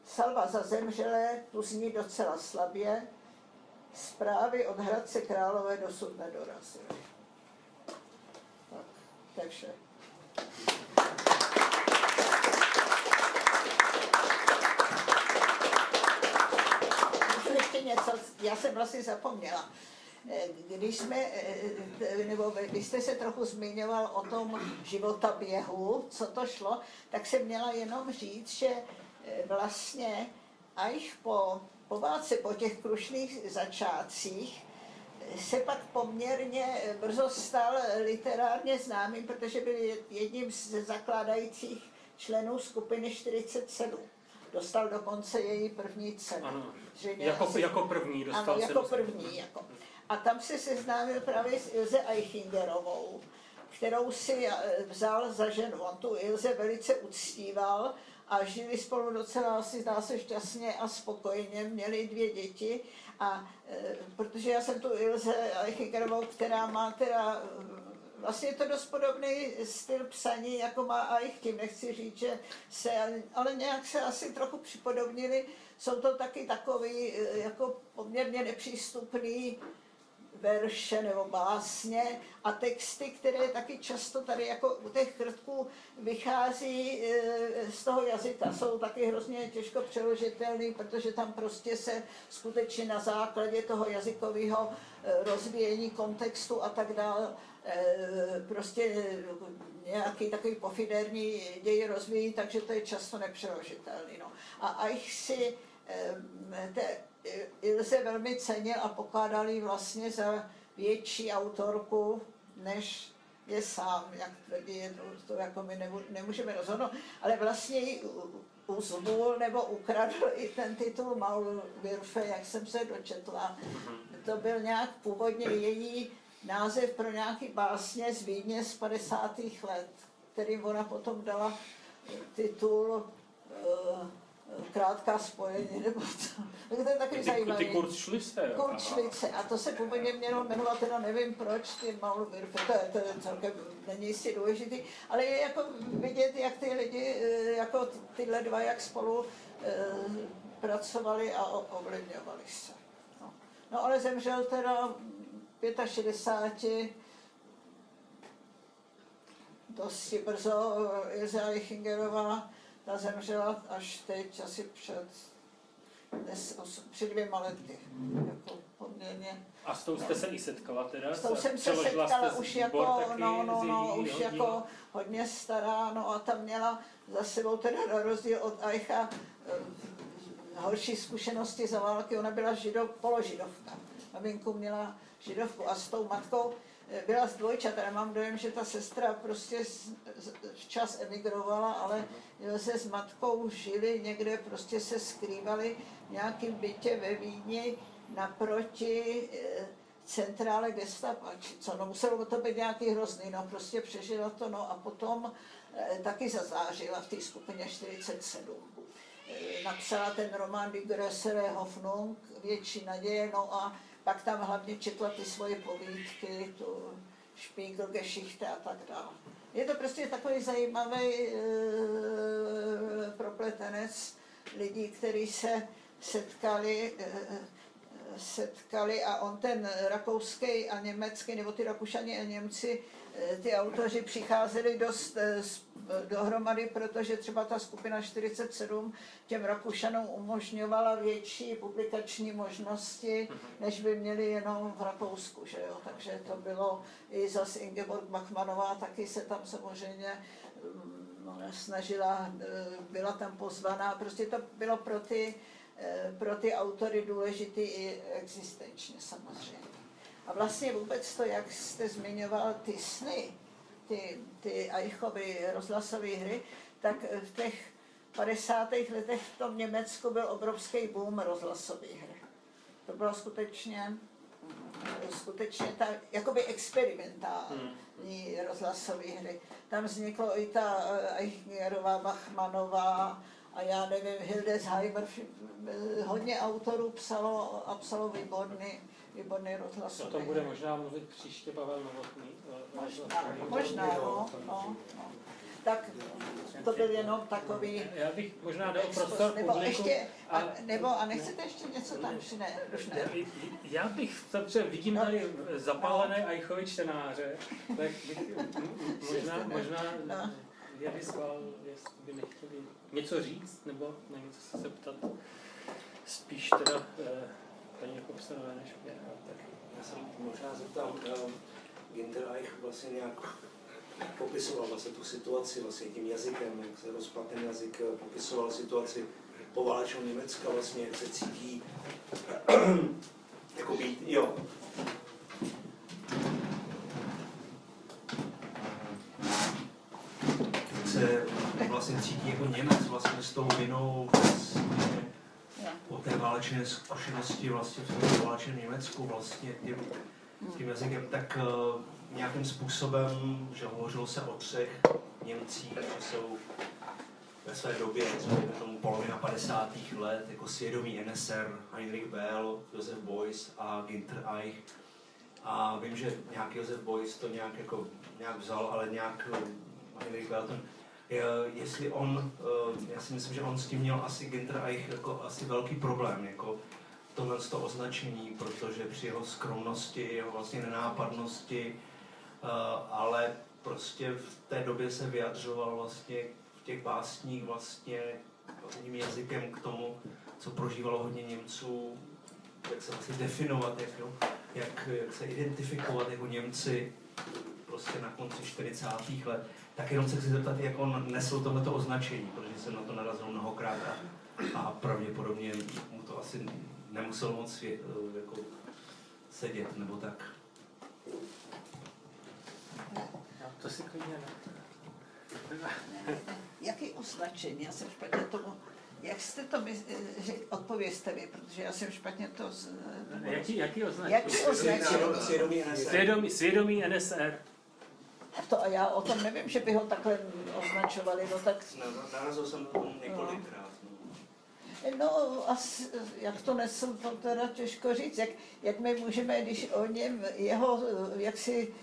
Salva za zemřelé tu zní docela slabě, zprávy od Hradce Králové dosud nedorazily. Tak, vše. Něco, já jsem vlastně zapomněla. Eh, když jsme, eh, nebo vy jste se trochu zmiňoval o tom života běhu, co to šlo, tak jsem měla jenom říct, že eh, vlastně až po, po válce, po těch krušných začátcích, se pak poměrně brzo stal literárně známým, protože byl jedním z zakládajících členů skupiny 47. Dostal dokonce její první cenu. Ano, jako, asi, jako první dostal ano, jako první. Jako. A tam se seznámil právě s Ilze Eichingerovou, kterou si eh, vzal za ženu. On tu Ilze velice uctíval a žili spolu docela asi zdá se šťastně a spokojeně, měli dvě děti a e, protože já jsem tu Ilze Eichingerovou, která má teda vlastně je to dost podobný styl psaní, jako má Eich, tím nechci říct, že se, ale nějak se asi trochu připodobnili. Jsou to taky takový eh, jako poměrně nepřístupný verše nebo básně a texty, které taky často tady jako u těch krtků vychází eh, z toho jazyka. Jsou taky hrozně těžko přeložitelný, protože tam prostě se skutečně na základě toho jazykového eh, rozvíjení kontextu a tak dále prostě nějaký takový pofiderní děj rozvíjí, takže to je často nepřeložitelný. No. A Eich si eh, te, Ilse velmi cenil a pokládal ji vlastně za větší autorku, než je sám, jak tvrdí, to, to jako my nemůžeme rozhodnout, ale vlastně ji uzvul nebo ukradl i ten titul Maulwirfe, jak jsem se dočetla. To byl nějak původně její název pro nějaký básně z Vídně z 50. let, kterým ona potom dala titul uh, krátká spojení, nebo co. Tak to je takový Ty, zajímavý. ty. A to se původně mělo jmenovat, teda nevím proč, ty Maulwürfe, to je, to je celkem, není jistě důležitý, ale je jako vidět, jak ty lidi, eh, jako tyhle dva, jak spolu eh, pracovali a ovlivňovali se. No. no ale zemřel teda 65, dosti brzo, eh, Ilza Eichingerová, ta zemřela až teď, asi před, dnes, os- před dvěma lety. Jako poměrně. A s tou jste se i setkala teda? S tou jsem se setkala už jako, no, no, no, už jako hodně stará, no a ta měla za sebou teda na rozdíl od Aicha eh, horší zkušenosti za války, ona byla židov, položidovka. Maminku měla židovku a s tou matkou eh, byla z dvojčat, ale mám dojem, že ta sestra prostě včas emigrovala, ale se s matkou žili někde, prostě se skrývali v nějakém bytě ve Vídni naproti eh, centrále gestapa, co, no muselo to být nějaký hrozný, no prostě přežila to, no a potom eh, taky zazářila v té skupině 47. Eh, napsala ten román Die Größere Hoffnung, Větší naděje, no a pak tam hlavně četla ty svoje povídky, tu Spiegelgeschichte a tak dále. Je to prostě takový zajímavý e, propletenec lidí, kteří se setkali, e, setkali a on ten rakouský a německý, nebo ty Rakušani a Němci, ty autoři přicházeli dost eh, dohromady, protože třeba ta skupina 47 těm Rakušanům umožňovala větší publikační možnosti, než by měli jenom v Rakousku, že jo? takže to bylo i zas Ingeborg Bachmanová, taky se tam samozřejmě mm, snažila, eh, byla tam pozvaná, prostě to bylo pro ty eh, pro ty autory důležitý i existenčně samozřejmě. A vlastně vůbec to, jak jste zmiňoval ty sny, ty, ty Eichovy rozhlasové hry, tak v těch 50. letech v tom Německu byl obrovský boom rozhlasové hry. To bylo skutečně, skutečně ta, jakoby experimentální rozhlasové hry. Tam vzniklo i ta eh, Eichnerová, Bachmanová, a já nevím, Hildesheimer, hodně autorů psalo a psalo výborný, výborný O rozhlasový. tom bude možná mluvit příště Pavel Novotný. Možná, možná, no, no, no. Tak to byl jenom takový... Já bych možná dal prostor nebo publiku. ještě, a, a- nebo, a nechcete ještě něco tam přinést? Už ne. Já bych, protože vidím tady zapálené Eichovy čtenáře, tak bych možná, možná No. je vyzval, jestli by nechtěli něco říct, nebo na něco se zeptat. Spíš teda eh, paní Jakobsenové než mě. Tak. Já jsem možná zeptal, um, Ginder Eich vlastně nějak popisoval vlastně tu situaci vlastně tím jazykem, jak se rozpad ten jazyk, eh, popisoval situaci poválečného Německa vlastně, jak se cítí jako být, jo. Jak se vlastně cítí jako Němec vlastně s tou vinou vlastně po té válečné zkušenosti vlastně v tom poválečném Německu vlastně tím, tím jazykem, tak uh, nějakým způsobem, že hovořilo se o třech Němcích, že jsou ve své době, třeba tomu polovina 50. let, jako svědomí NSR, Heinrich Bell, Josef Beuys a Ginter Eich. A vím, že nějaký Josef Beuys to nějak, jako, nějak vzal, ale nějak eh, Heinrich Bell ten, jestli on, eh, já si myslím, že on s tím měl asi Ginter Eich jako asi velký problém, jako tohle to označení, protože při jeho skromnosti, jeho vlastně nenápadnosti, eh, ale prostě v té době se vyjadřoval vlastně v těch básních vlastně hodným jazykem k tomu, co prožívalo hodně Němců, jak se vlastně definovat, jak, jo, jak, jak se identifikovat jako Němci prostě na konci 40. let. Tak jenom se chci zeptat, jak on nesl tohleto označení, protože jsem na to narazil mnohokrát a, a pravděpodobně mu to asi nemuselo moc svě, jako sedět, nebo tak. To si klidně ne. Jaký označení? Já jsem špatně tomu... Jak jste to my, že odpověste vy, protože já jsem špatně to z- Jaký, jaký označení? Jaký označení? Svědomí NSR. Svědomí, svědomí NSR. To a já o tom nevím, že by ho takhle označovali, no tak... Narazil jsem na tom několikrát. No, as, jak to nesl, to teda těžko říct. Jak, jak my můžeme, když o něm, jeho, jak si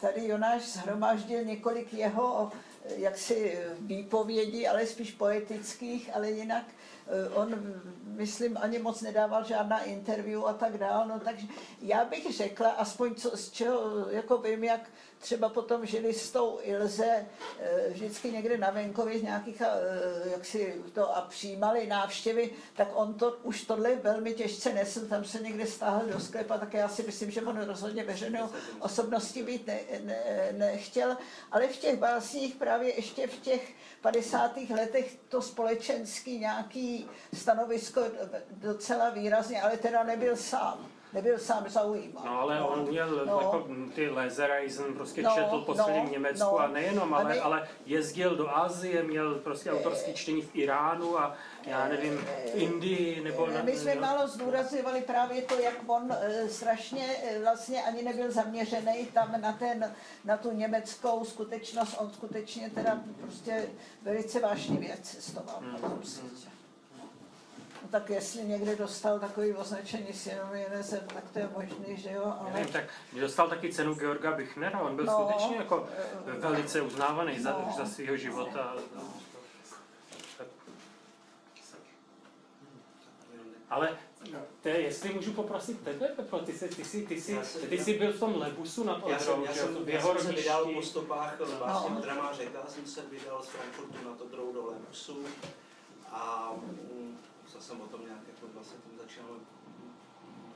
tady Jonáš zhromáždil několik jeho jaksi výpovědí, ale spíš poetických, ale jinak on, myslím, ani moc nedával žádná interview a tak dál, no takže já bych řekla, aspoň co, z čeho, jako vím, jak třeba potom žili s tou Ilze eh, vždycky někde na venkově z nějakých, eh, jak si to a přijímali návštěvy, tak on to už tohle velmi těžce nesl, tam se někde stáhl do sklepa, tak já si myslím, že on rozhodně veřejnou osobností být ne, ne, nechtěl, ale v těch básních právě ještě v těch 50. letech to společenský nějaký stanovisko docela výrazně, ale teda nebyl sám nebyl sám zaujímavý. No ale on měl no. jako ty Lesereisen, prostě no, četl po celém no, Německu no. a nejenom, ale, A ne- ale jezdil do Asie, měl prostě autorský čtení v Iránu a já nevím, v Indii nebo... na- My jsme no. málo zdůrazňovali právě to, jak on eh, strašně eh, vlastně ani nebyl zaměřený tam na, ten, na tu německou skutečnost. On skutečně teda prostě velice vášnivě cestoval Hmm. No tak jestli někde dostal takový označení svědomí NSM, tak to je možný, že jo, Já ale... nevím, tak dostal taky cenu Georga Bichnera, on byl No, skutečně jako velice uznávaný za, no. za svého života. Ale to je, jestli můžu poprosit tebe, Petro, ty jsi, ty jsi, ty jsi, Já jsem- ty jsi byl v tom Lebusu nad Já jsem, já že jsem, já jeho jsem se vydal po stopách vlastně No. Má řeka, jsem se vydal z Frankfurtu na Todrou do Lebusu a mm, psal jsem o tom nějak, jako vlastně tam začínal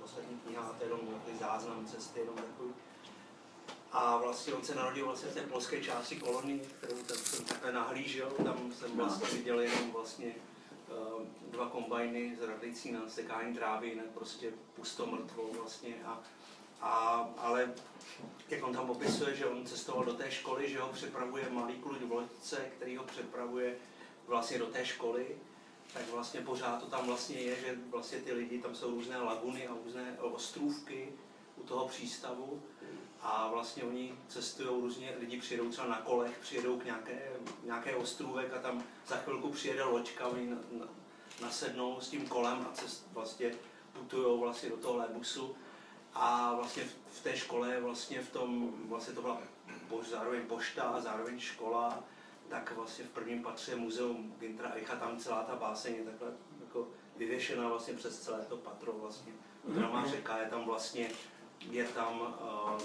poslední kniha, a to je jenom takový záznam cesty, jenom takový. A vlastně on se narodil vlastně v té polské části kolonie, kterou tam jsem takhle nahlížel, tam jsem vlastně viděl jenom vlastně eh, dva kombajny zradající na sekání trávy, jinak prostě pusto mrtvou vlastně. A, a, ale jak on tam popisuje, že on cestoval do té školy, že ho přepravuje malý kluk v loďce, který ho přepravuje vlastně do té školy, tak vlastně pořád to tam vlastně je, že vlastně ty lidi, tam jsou různé laguny a různé ostrůvky u toho přístavu a vlastně oni cestují různě, lidi přijedou třeba na kolech, přijedou k nějaké, nějaké ostrůvek a tam za chvilku přijede loďka, oni na, na, nasednou s tím kolem a cest, vlastně putují vlastně do toho lébusu. A vlastně v, v té škole vlastně v tom, vlastně to byla zároveň pošta a zároveň škola, tak vlastně v prvním patře muzeum Gintra Eicha, tam celá ta báseň je takhle jako vyvěšená vlastně přes celé to patro vlastně. Drama řeka je tam vlastně, je tam uh,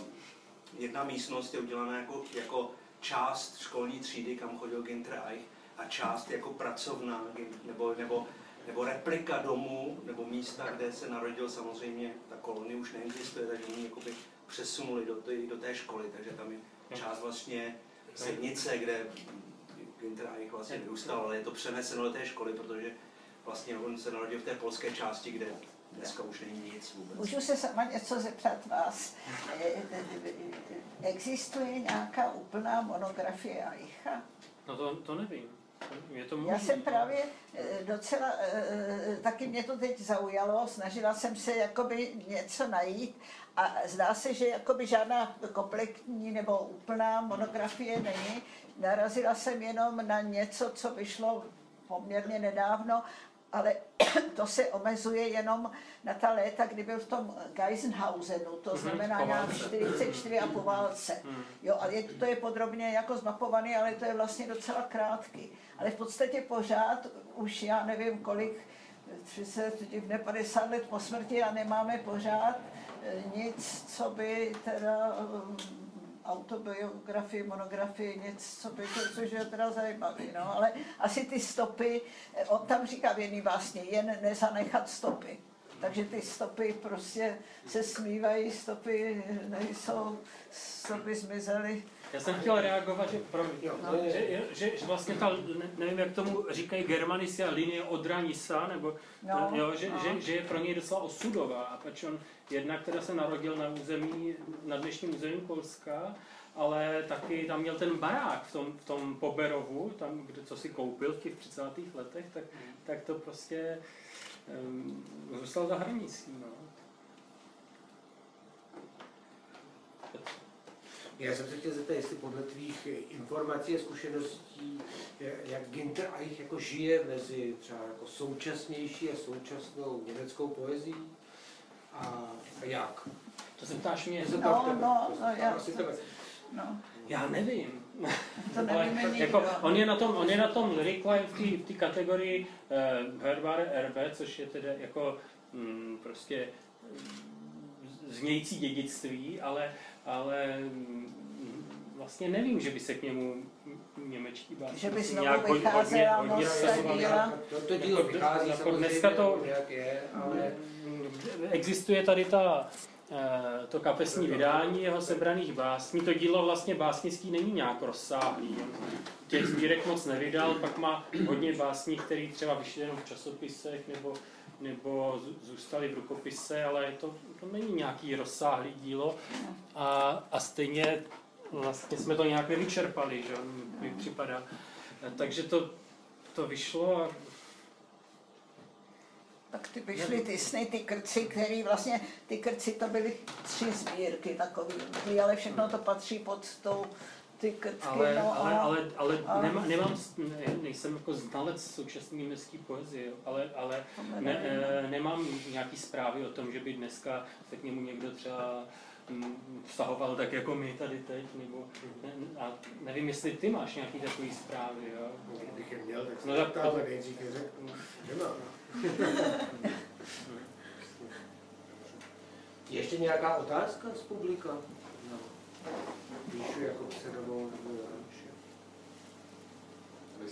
jedna místnost je udělaná jako, jako část školní třídy, kam chodil Ginter Eich, a část jako pracovna nebo, nebo, nebo replika domu nebo místa, kde se narodil. Samozřejmě, ta kolonie už neexistuje, takže oni jakoby přesunuli do, té, do té školy, takže tam je část vlastně sednice, kde Ginter Eich vlastně vyrůstal, ale je to přeneseno do té školy, protože vlastně on se narodil v té polské části, kde dneska už není nic vůbec. Můžu se sama něco zeptat vás. Eh, eh, eh, Existuje nějaká úplná monografie Aicha? No to, to nevím. Je to Já jsem právě docela, taky mě to teď zaujalo, snažila jsem se jakoby něco najít a zdá se, že jakoby žádná kompletní nebo úplná monografie není. Narazila jsem jenom na něco, co vyšlo poměrně nedávno, ale to se omezuje jenom na ta léta, kdy byl v tom Geisenhausenu, to Mhm, znamená po nějak válce. 44 a po válce. Mhm. Jo, ale je, to je podrobně jako zmapovaný, ale to je vlastně docela krátký. Ale v podstatě pořád už já nevím kolik, 30, divne 50 let po smrti a nemáme pořád eh, nic, co by teda autobiografii, monografii, nic, co by to, což je teda zajímavé, no, ale asi ty stopy, eh, on tam říká v jedný vlastně, jen nezanechat stopy. Takže ty stopy prostě se smívají, stopy nejsou, stopy zmizely. Já jsem chtěl reagovat, že, promiň, No. že, že, že vlastně ta, ne, nevím, jak tomu říkají germanisty a linie Odranisa, nebo No, jo, že, no. že, že, je pro něj docela osudová. A pač on jednak teda se narodil na území, na dnešním území Polska, ale taky tam měl ten barák v tom, v tom Poberovu, tam, kde co si koupil v těch 30. letech, tak, tak to prostě zůstal za hranicí. No. Já jsem se chtěl zeptat, jestli podle tvých informací a zkušeností, jak Ginter a jich jako žije mezi třeba jako současnější a současnou německou poezí a jak? To se ptáš mě? No, no, no, no, já, no. já nevím. To nevíme Ale, jako, on, je na tom, on je na tom Lyric Life v té kategorii uh, Herdware RB, což je tedy jako mm, prostě znějící dědictví, ale, ale mm, vlastně nevím, že by se k němu němečtí básníci že by znovu vycházela hodně, hodně to, to dílo jako vychází jako dneska to, jak je, ale... Existuje tady ta eh, to kapesní vydání jeho sebraných básní. To dílo vlastně básnický není nějak rozsáhlý. Těch sbírek moc nevydal, pak má hodně básní, které třeba vyšly jenom v časopisech nebo nebo zůstaly v rukopise, ale to, to není nějaký rozsáhlý dílo. A, a stejně vlastně jsme to nějak nevyčerpali, že mi připadá. Takže to, to vyšlo a tak ty vyšly ty sny, ty krci, který vlastně, ty krci to byly tři sbírky takový, ale všechno to patří pod tou ty krtky, ale, no ale, ale, ale a... nemá, nemám, ne, nejsem jako znalec současné německé poezie, ale, ale ne, ne, nemám nějaký zprávy o tom, že by dneska se k němu někdo třeba vztahoval tak jako my tady teď, nebo ne, a nevím, jestli ty máš nějaký takový zprávy, jo? Kdybych je měl, tak no, tak to... nejdřív řeknu, nemám. Ještě nějaká otázka z publika? No píšu jako pseudonymou nebo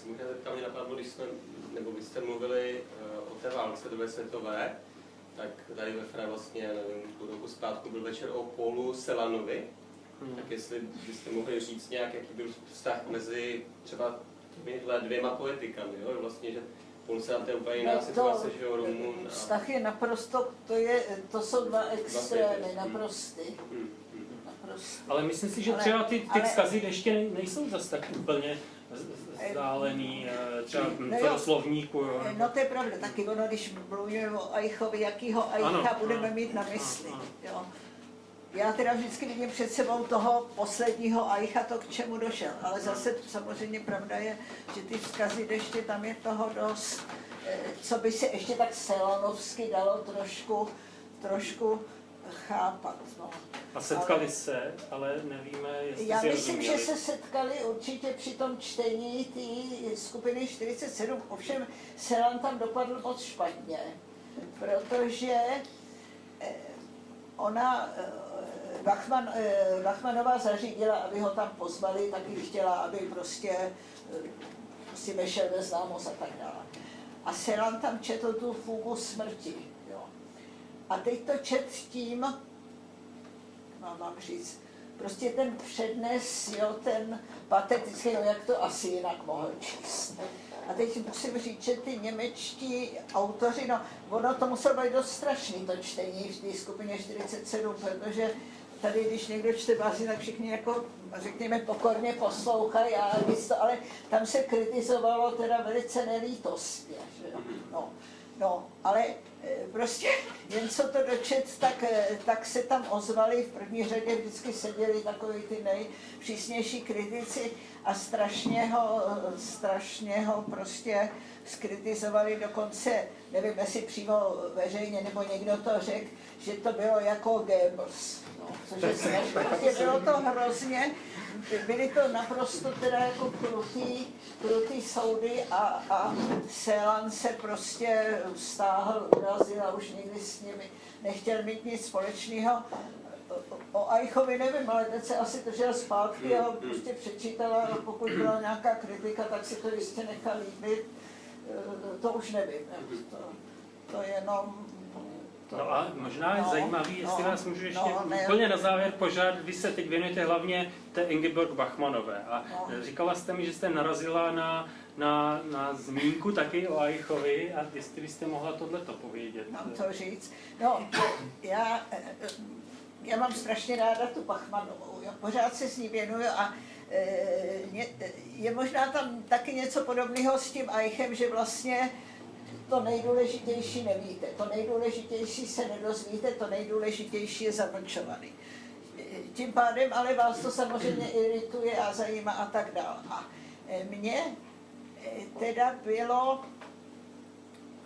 se možná zeptal, mě napadlo, když jsme, nebo když jste mluvili uh, o té válce druhé světové, tak tady ve Fra vlastně, nevím, půl roku zpátku byl večer o Polu Selanovi, hmm. tak jestli byste mohli říct nějak, jaký byl vztah mezi třeba těmi dvěma poetikami, jo? vlastně, že Pulsant je úplně jiná no situace, že jo, Rumun. A... Vztah je naprosto, to, je, to jsou dva extrémy, naprosty. Hmm prostě. Ale myslím si, že třeba ty, ty vzkazy ještě nejsou zase tak úplně vzdálený, eh, třeba no do slovníku. Jo. No to je pravda, taky ono, když mluvíme o Aichovi, jakýho Aicha ano, budeme ano, mít na mysli. Ano, ano. Jo. Já teda vždycky vidím před sebou toho posledního Aicha, to k čemu došel, ale zase samozřejmě pravda je, že ty vzkazy deště, tam je toho dost, eh, co by se ještě tak selonovsky dalo trošku, trošku chápat. No. A setkali ale, se, ale nevíme, jestli Já myslím, rozuměli. že se setkali určitě při tom čtení té skupiny 47, ovšem Selan tam dopadl moc špatně, protože eh, ona, eh, Bachman, eh, Bachmanová zařídila, aby ho tam pozvali, taky chtěla, aby prostě si vešel ve známost a tak dále. A Selan tam četl tu fugu smrti. A teď to čet tím, mám vám říct, prostě ten přednes, jo, ten patetický, jo, jak to asi jinak mohl číst. A teď musím říct, že ty němečtí autoři, no, ono to muselo být dost strašný, to čtení v té skupině 47, protože tady, když někdo čte básně, tak všichni jako, řekněme, pokorně poslouchají, a to, ale tam se kritizovalo teda velice nelítostně, že. No, no, ale Eh, prostě jen co to dočet, tak, eh, tak se tam ozvali, v první řadě vždycky seděli takový ty nejpřísnější kritici a strašně ho, strašně ho prostě skritizovali dokonce, nevím jestli přímo veřejně nebo někdo to řekl, že to bylo jako Goebbels. No, což je strašně, bylo to hrozně, byly to naprosto teda jako krutý, krutý soudy a, a Selan se prostě stáhl, urazil a už nikdy s nimi nechtěl mít nic společného. O Aichovi nevím, ale teď se asi držel zpátky a prostě přečítal a pokud byla nějaká kritika, tak si to jistě nechal líbit. To už nevím. To, to jenom No a možná je no, zajímavý, jestli no, vás můžu ještě no, úplně na závěr požádat, vy se teď věnujete hlavně té Ingeborg Bachmanové a no. říkala jste mi, že jste narazila na, na, na zmínku taky o Aichovi a jestli byste mohla tohleto povědět. Mám to říct. No, já, já mám strašně ráda tu Bachmanovou, já pořád se s ní věnuju a e, je možná tam taky něco podobného s tím Aichem, že vlastně to nejdůležitější nevíte, to nejdůležitější se nedozvíte, to nejdůležitější je zamlčovaný. Tím pádem ale vás to samozřejmě irituje a zajímá a tak dále. A e, mně e, teda bylo,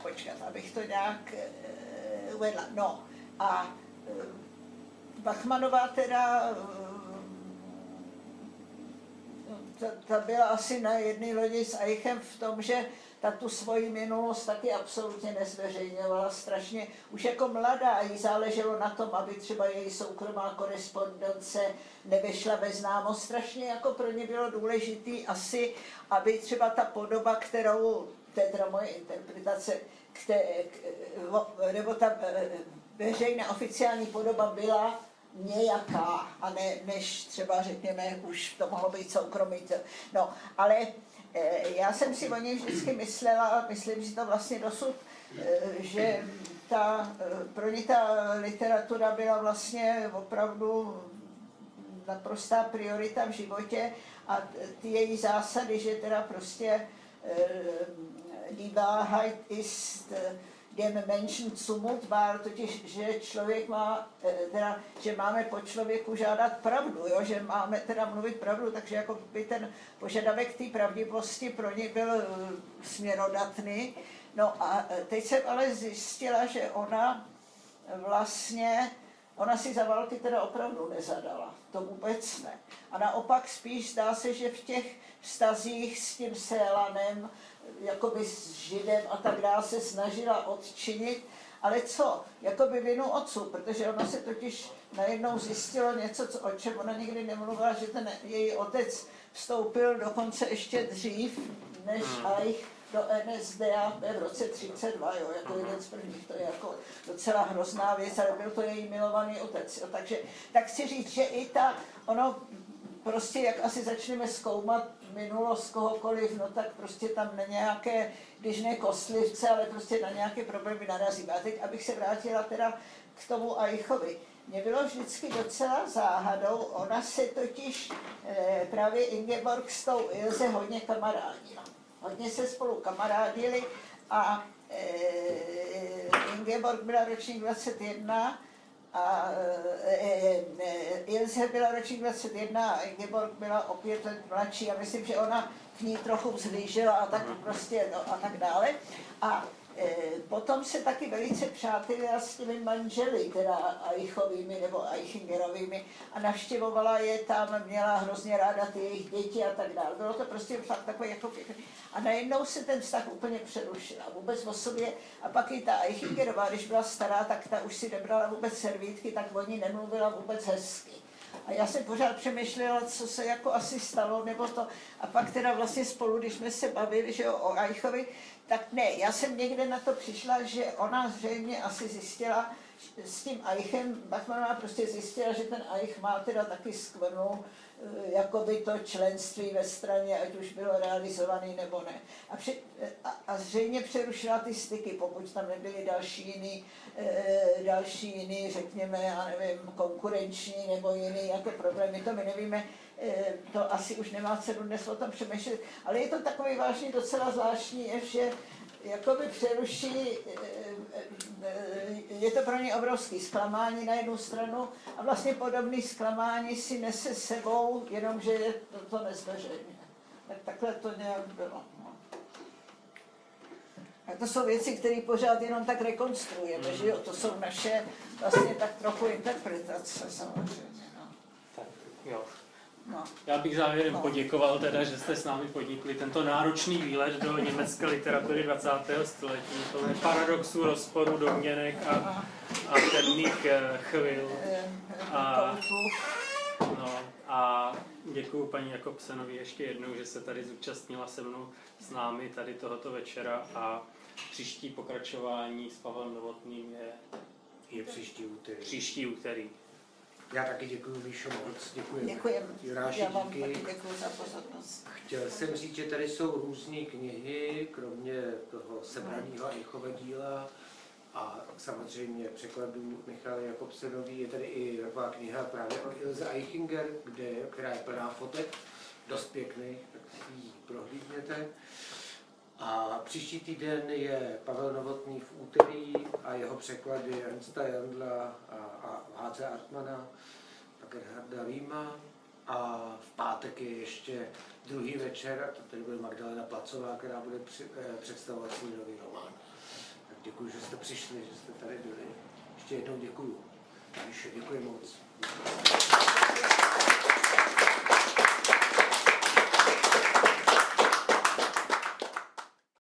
počkat, abych to nějak e, uvedla, no a Bachmanová teda ta, ta byla asi na jedné lodi s Eichem v tom, že ta tu svoji minulost taky absolutně nezveřejňovala strašně. Už jako mladá jí záleželo na tom, aby třeba její soukromá korespondence nevyšla ve známost. Strašně jako pro ně bylo důležitý asi, aby třeba ta podoba, kterou, to je teda moje interpretace, které, nebo ta e, veřejná oficiální podoba byla nějaká, a ne, než třeba řekněme, už to mohlo být soukromý. No, ale já jsem si o něj vždycky myslela, myslím si to vlastně dosud, eh, že ta, eh, pro ně ta literatura byla vlastně opravdu naprostá priorita v životě a ty její zásady, že teda prostě die Wahrheit ist dem Menschen zumutbar, totiž, že člověk má, eh, teda, že máme po člověku žádat pravdu, jo? že máme teda mluvit pravdu, takže jako by ten požadavek té pravdivosti pro ně byl eh, směrodatný. No a eh, teď jsem ale zjistila, že ona vlastně, ona si za války teda opravdu nezadala, to vůbec ne. A naopak spíš zdá se, že v těch vztazích s tím Sélanem, jakoby s Židem a tak dále se snažila odčinit, ale co? Jakoby vinu otců, protože ona se totiž najednou zjistilo něco, co, o čem ona nikdy nemluvila, že ten její otec vstoupil dokonce ještě dřív než Eich hmm. do NSDAP v roce 32, jo, jako jeden z prvních, to je jako docela hrozná věc, ale byl to její milovaný otec. Jo. Takže tak chci říct, že i ta, ono prostě jak asi začneme zkoumat minulost kohokoliv, no tak prostě tam na nějaké, když ne kostlivce, ale prostě na nějaké problémy narazíme. A teď, abych se vrátila teda k tomu Aichovi. Mě bylo vždycky docela záhadou, ona se totiž e, právě Ingeborg s tou Ilze hodně kamarádila. Hodně se spolu kamarádili a e, Ingeborg byla ročník 21 a e, e, Ilse byla ročník 21 a Ingeborg byla o pět let mladší a myslím, že ona k ní trochu vzlížela a tak prostě no, a tak dále. A potom se taky velice přátelila s těmi manželi, teda Eichovými nebo Eichingerovými a navštěvovala je tam, měla hrozně ráda ty jejich děti a tak dále. Bylo to prostě fakt takové jako pěkné. A najednou se ten vztah úplně přerušil a vůbec o sobě. A pak i ta Eichingerová, když byla stará, tak ta už si nebrala vůbec servítky, tak o ní nemluvila vůbec hezky. A já jsem pořád přemýšlela, co se jako asi stalo, nebo to. A pak teda vlastně spolu, když jsme se bavili že o Eichovi, tak ne, já jsem někde na to přišla, že ona zřejmě asi zjistila, s tím Eichem, Bachmanová prostě zjistila, že ten Eich má teda taky skvrnu, eh, jakoby to členství ve straně, ať už bylo realizovaný nebo ne. A, při, a, a zřejmě přerušila ty styky, pokud tam nebyly další jiný, e, další jiný, řekněme, já nevím, konkurenční nebo jiný jako problémy, to my nevíme, to asi už nemá cenu dnes o tom přemýšlet, ale je to takový vážný, docela zvláštní jev, že jakoby přeruší, je to pro ně obrovský zklamání na jednu stranu a vlastně podobný zklamání si nese sebou, jenomže je to, to nezveřejně. Tak takhle to nějak bylo. No. A to jsou věci, které pořád jenom tak rekonstruujeme, že jo? To jsou naše vlastně tak trochu interpretace samozřejmě. No. Tak, jo. No. Já bych závěrem no. poděkoval teda, že jste s námi podnikli tento náročný výlet do německé literatury 20. století, je paradoxů, rozporu, domněnek a, a temných eh, chvil. A, no, a děkuji paní Jakobsenovi ještě jednou, že se tady zúčastnila se mnou s námi tady tohoto večera a příští pokračování s Pavlem Novotným je, je příští úterý. Příští úterý. Já taky děkuji Míšo moc. Děkuji. Juráši, Já vám díky. děkuji za pozornost. Chtěl jsem říct, že tady jsou různé knihy, kromě toho sebraného Eichova díla a samozřejmě překladů Michala Jakobsenový. Je tady i taková kniha právě o Ilze Eichinger, kde, která je plná fotek, dost pěkných, tak ji prohlídněte. A příští týden je Pavel Novotný v úterý a jeho překlady Ernsta Jandla a, a H.C. Artmana, pak Gerharda Rýma. A v pátek je ještě druhý večer, a to tady bude Magdalena Placová, která bude při, eh, představovat svůj nový román. Tak děkuji, že jste přišli, že jste tady byli. Ještě jednou děkuji. Míšo, děkuji moc.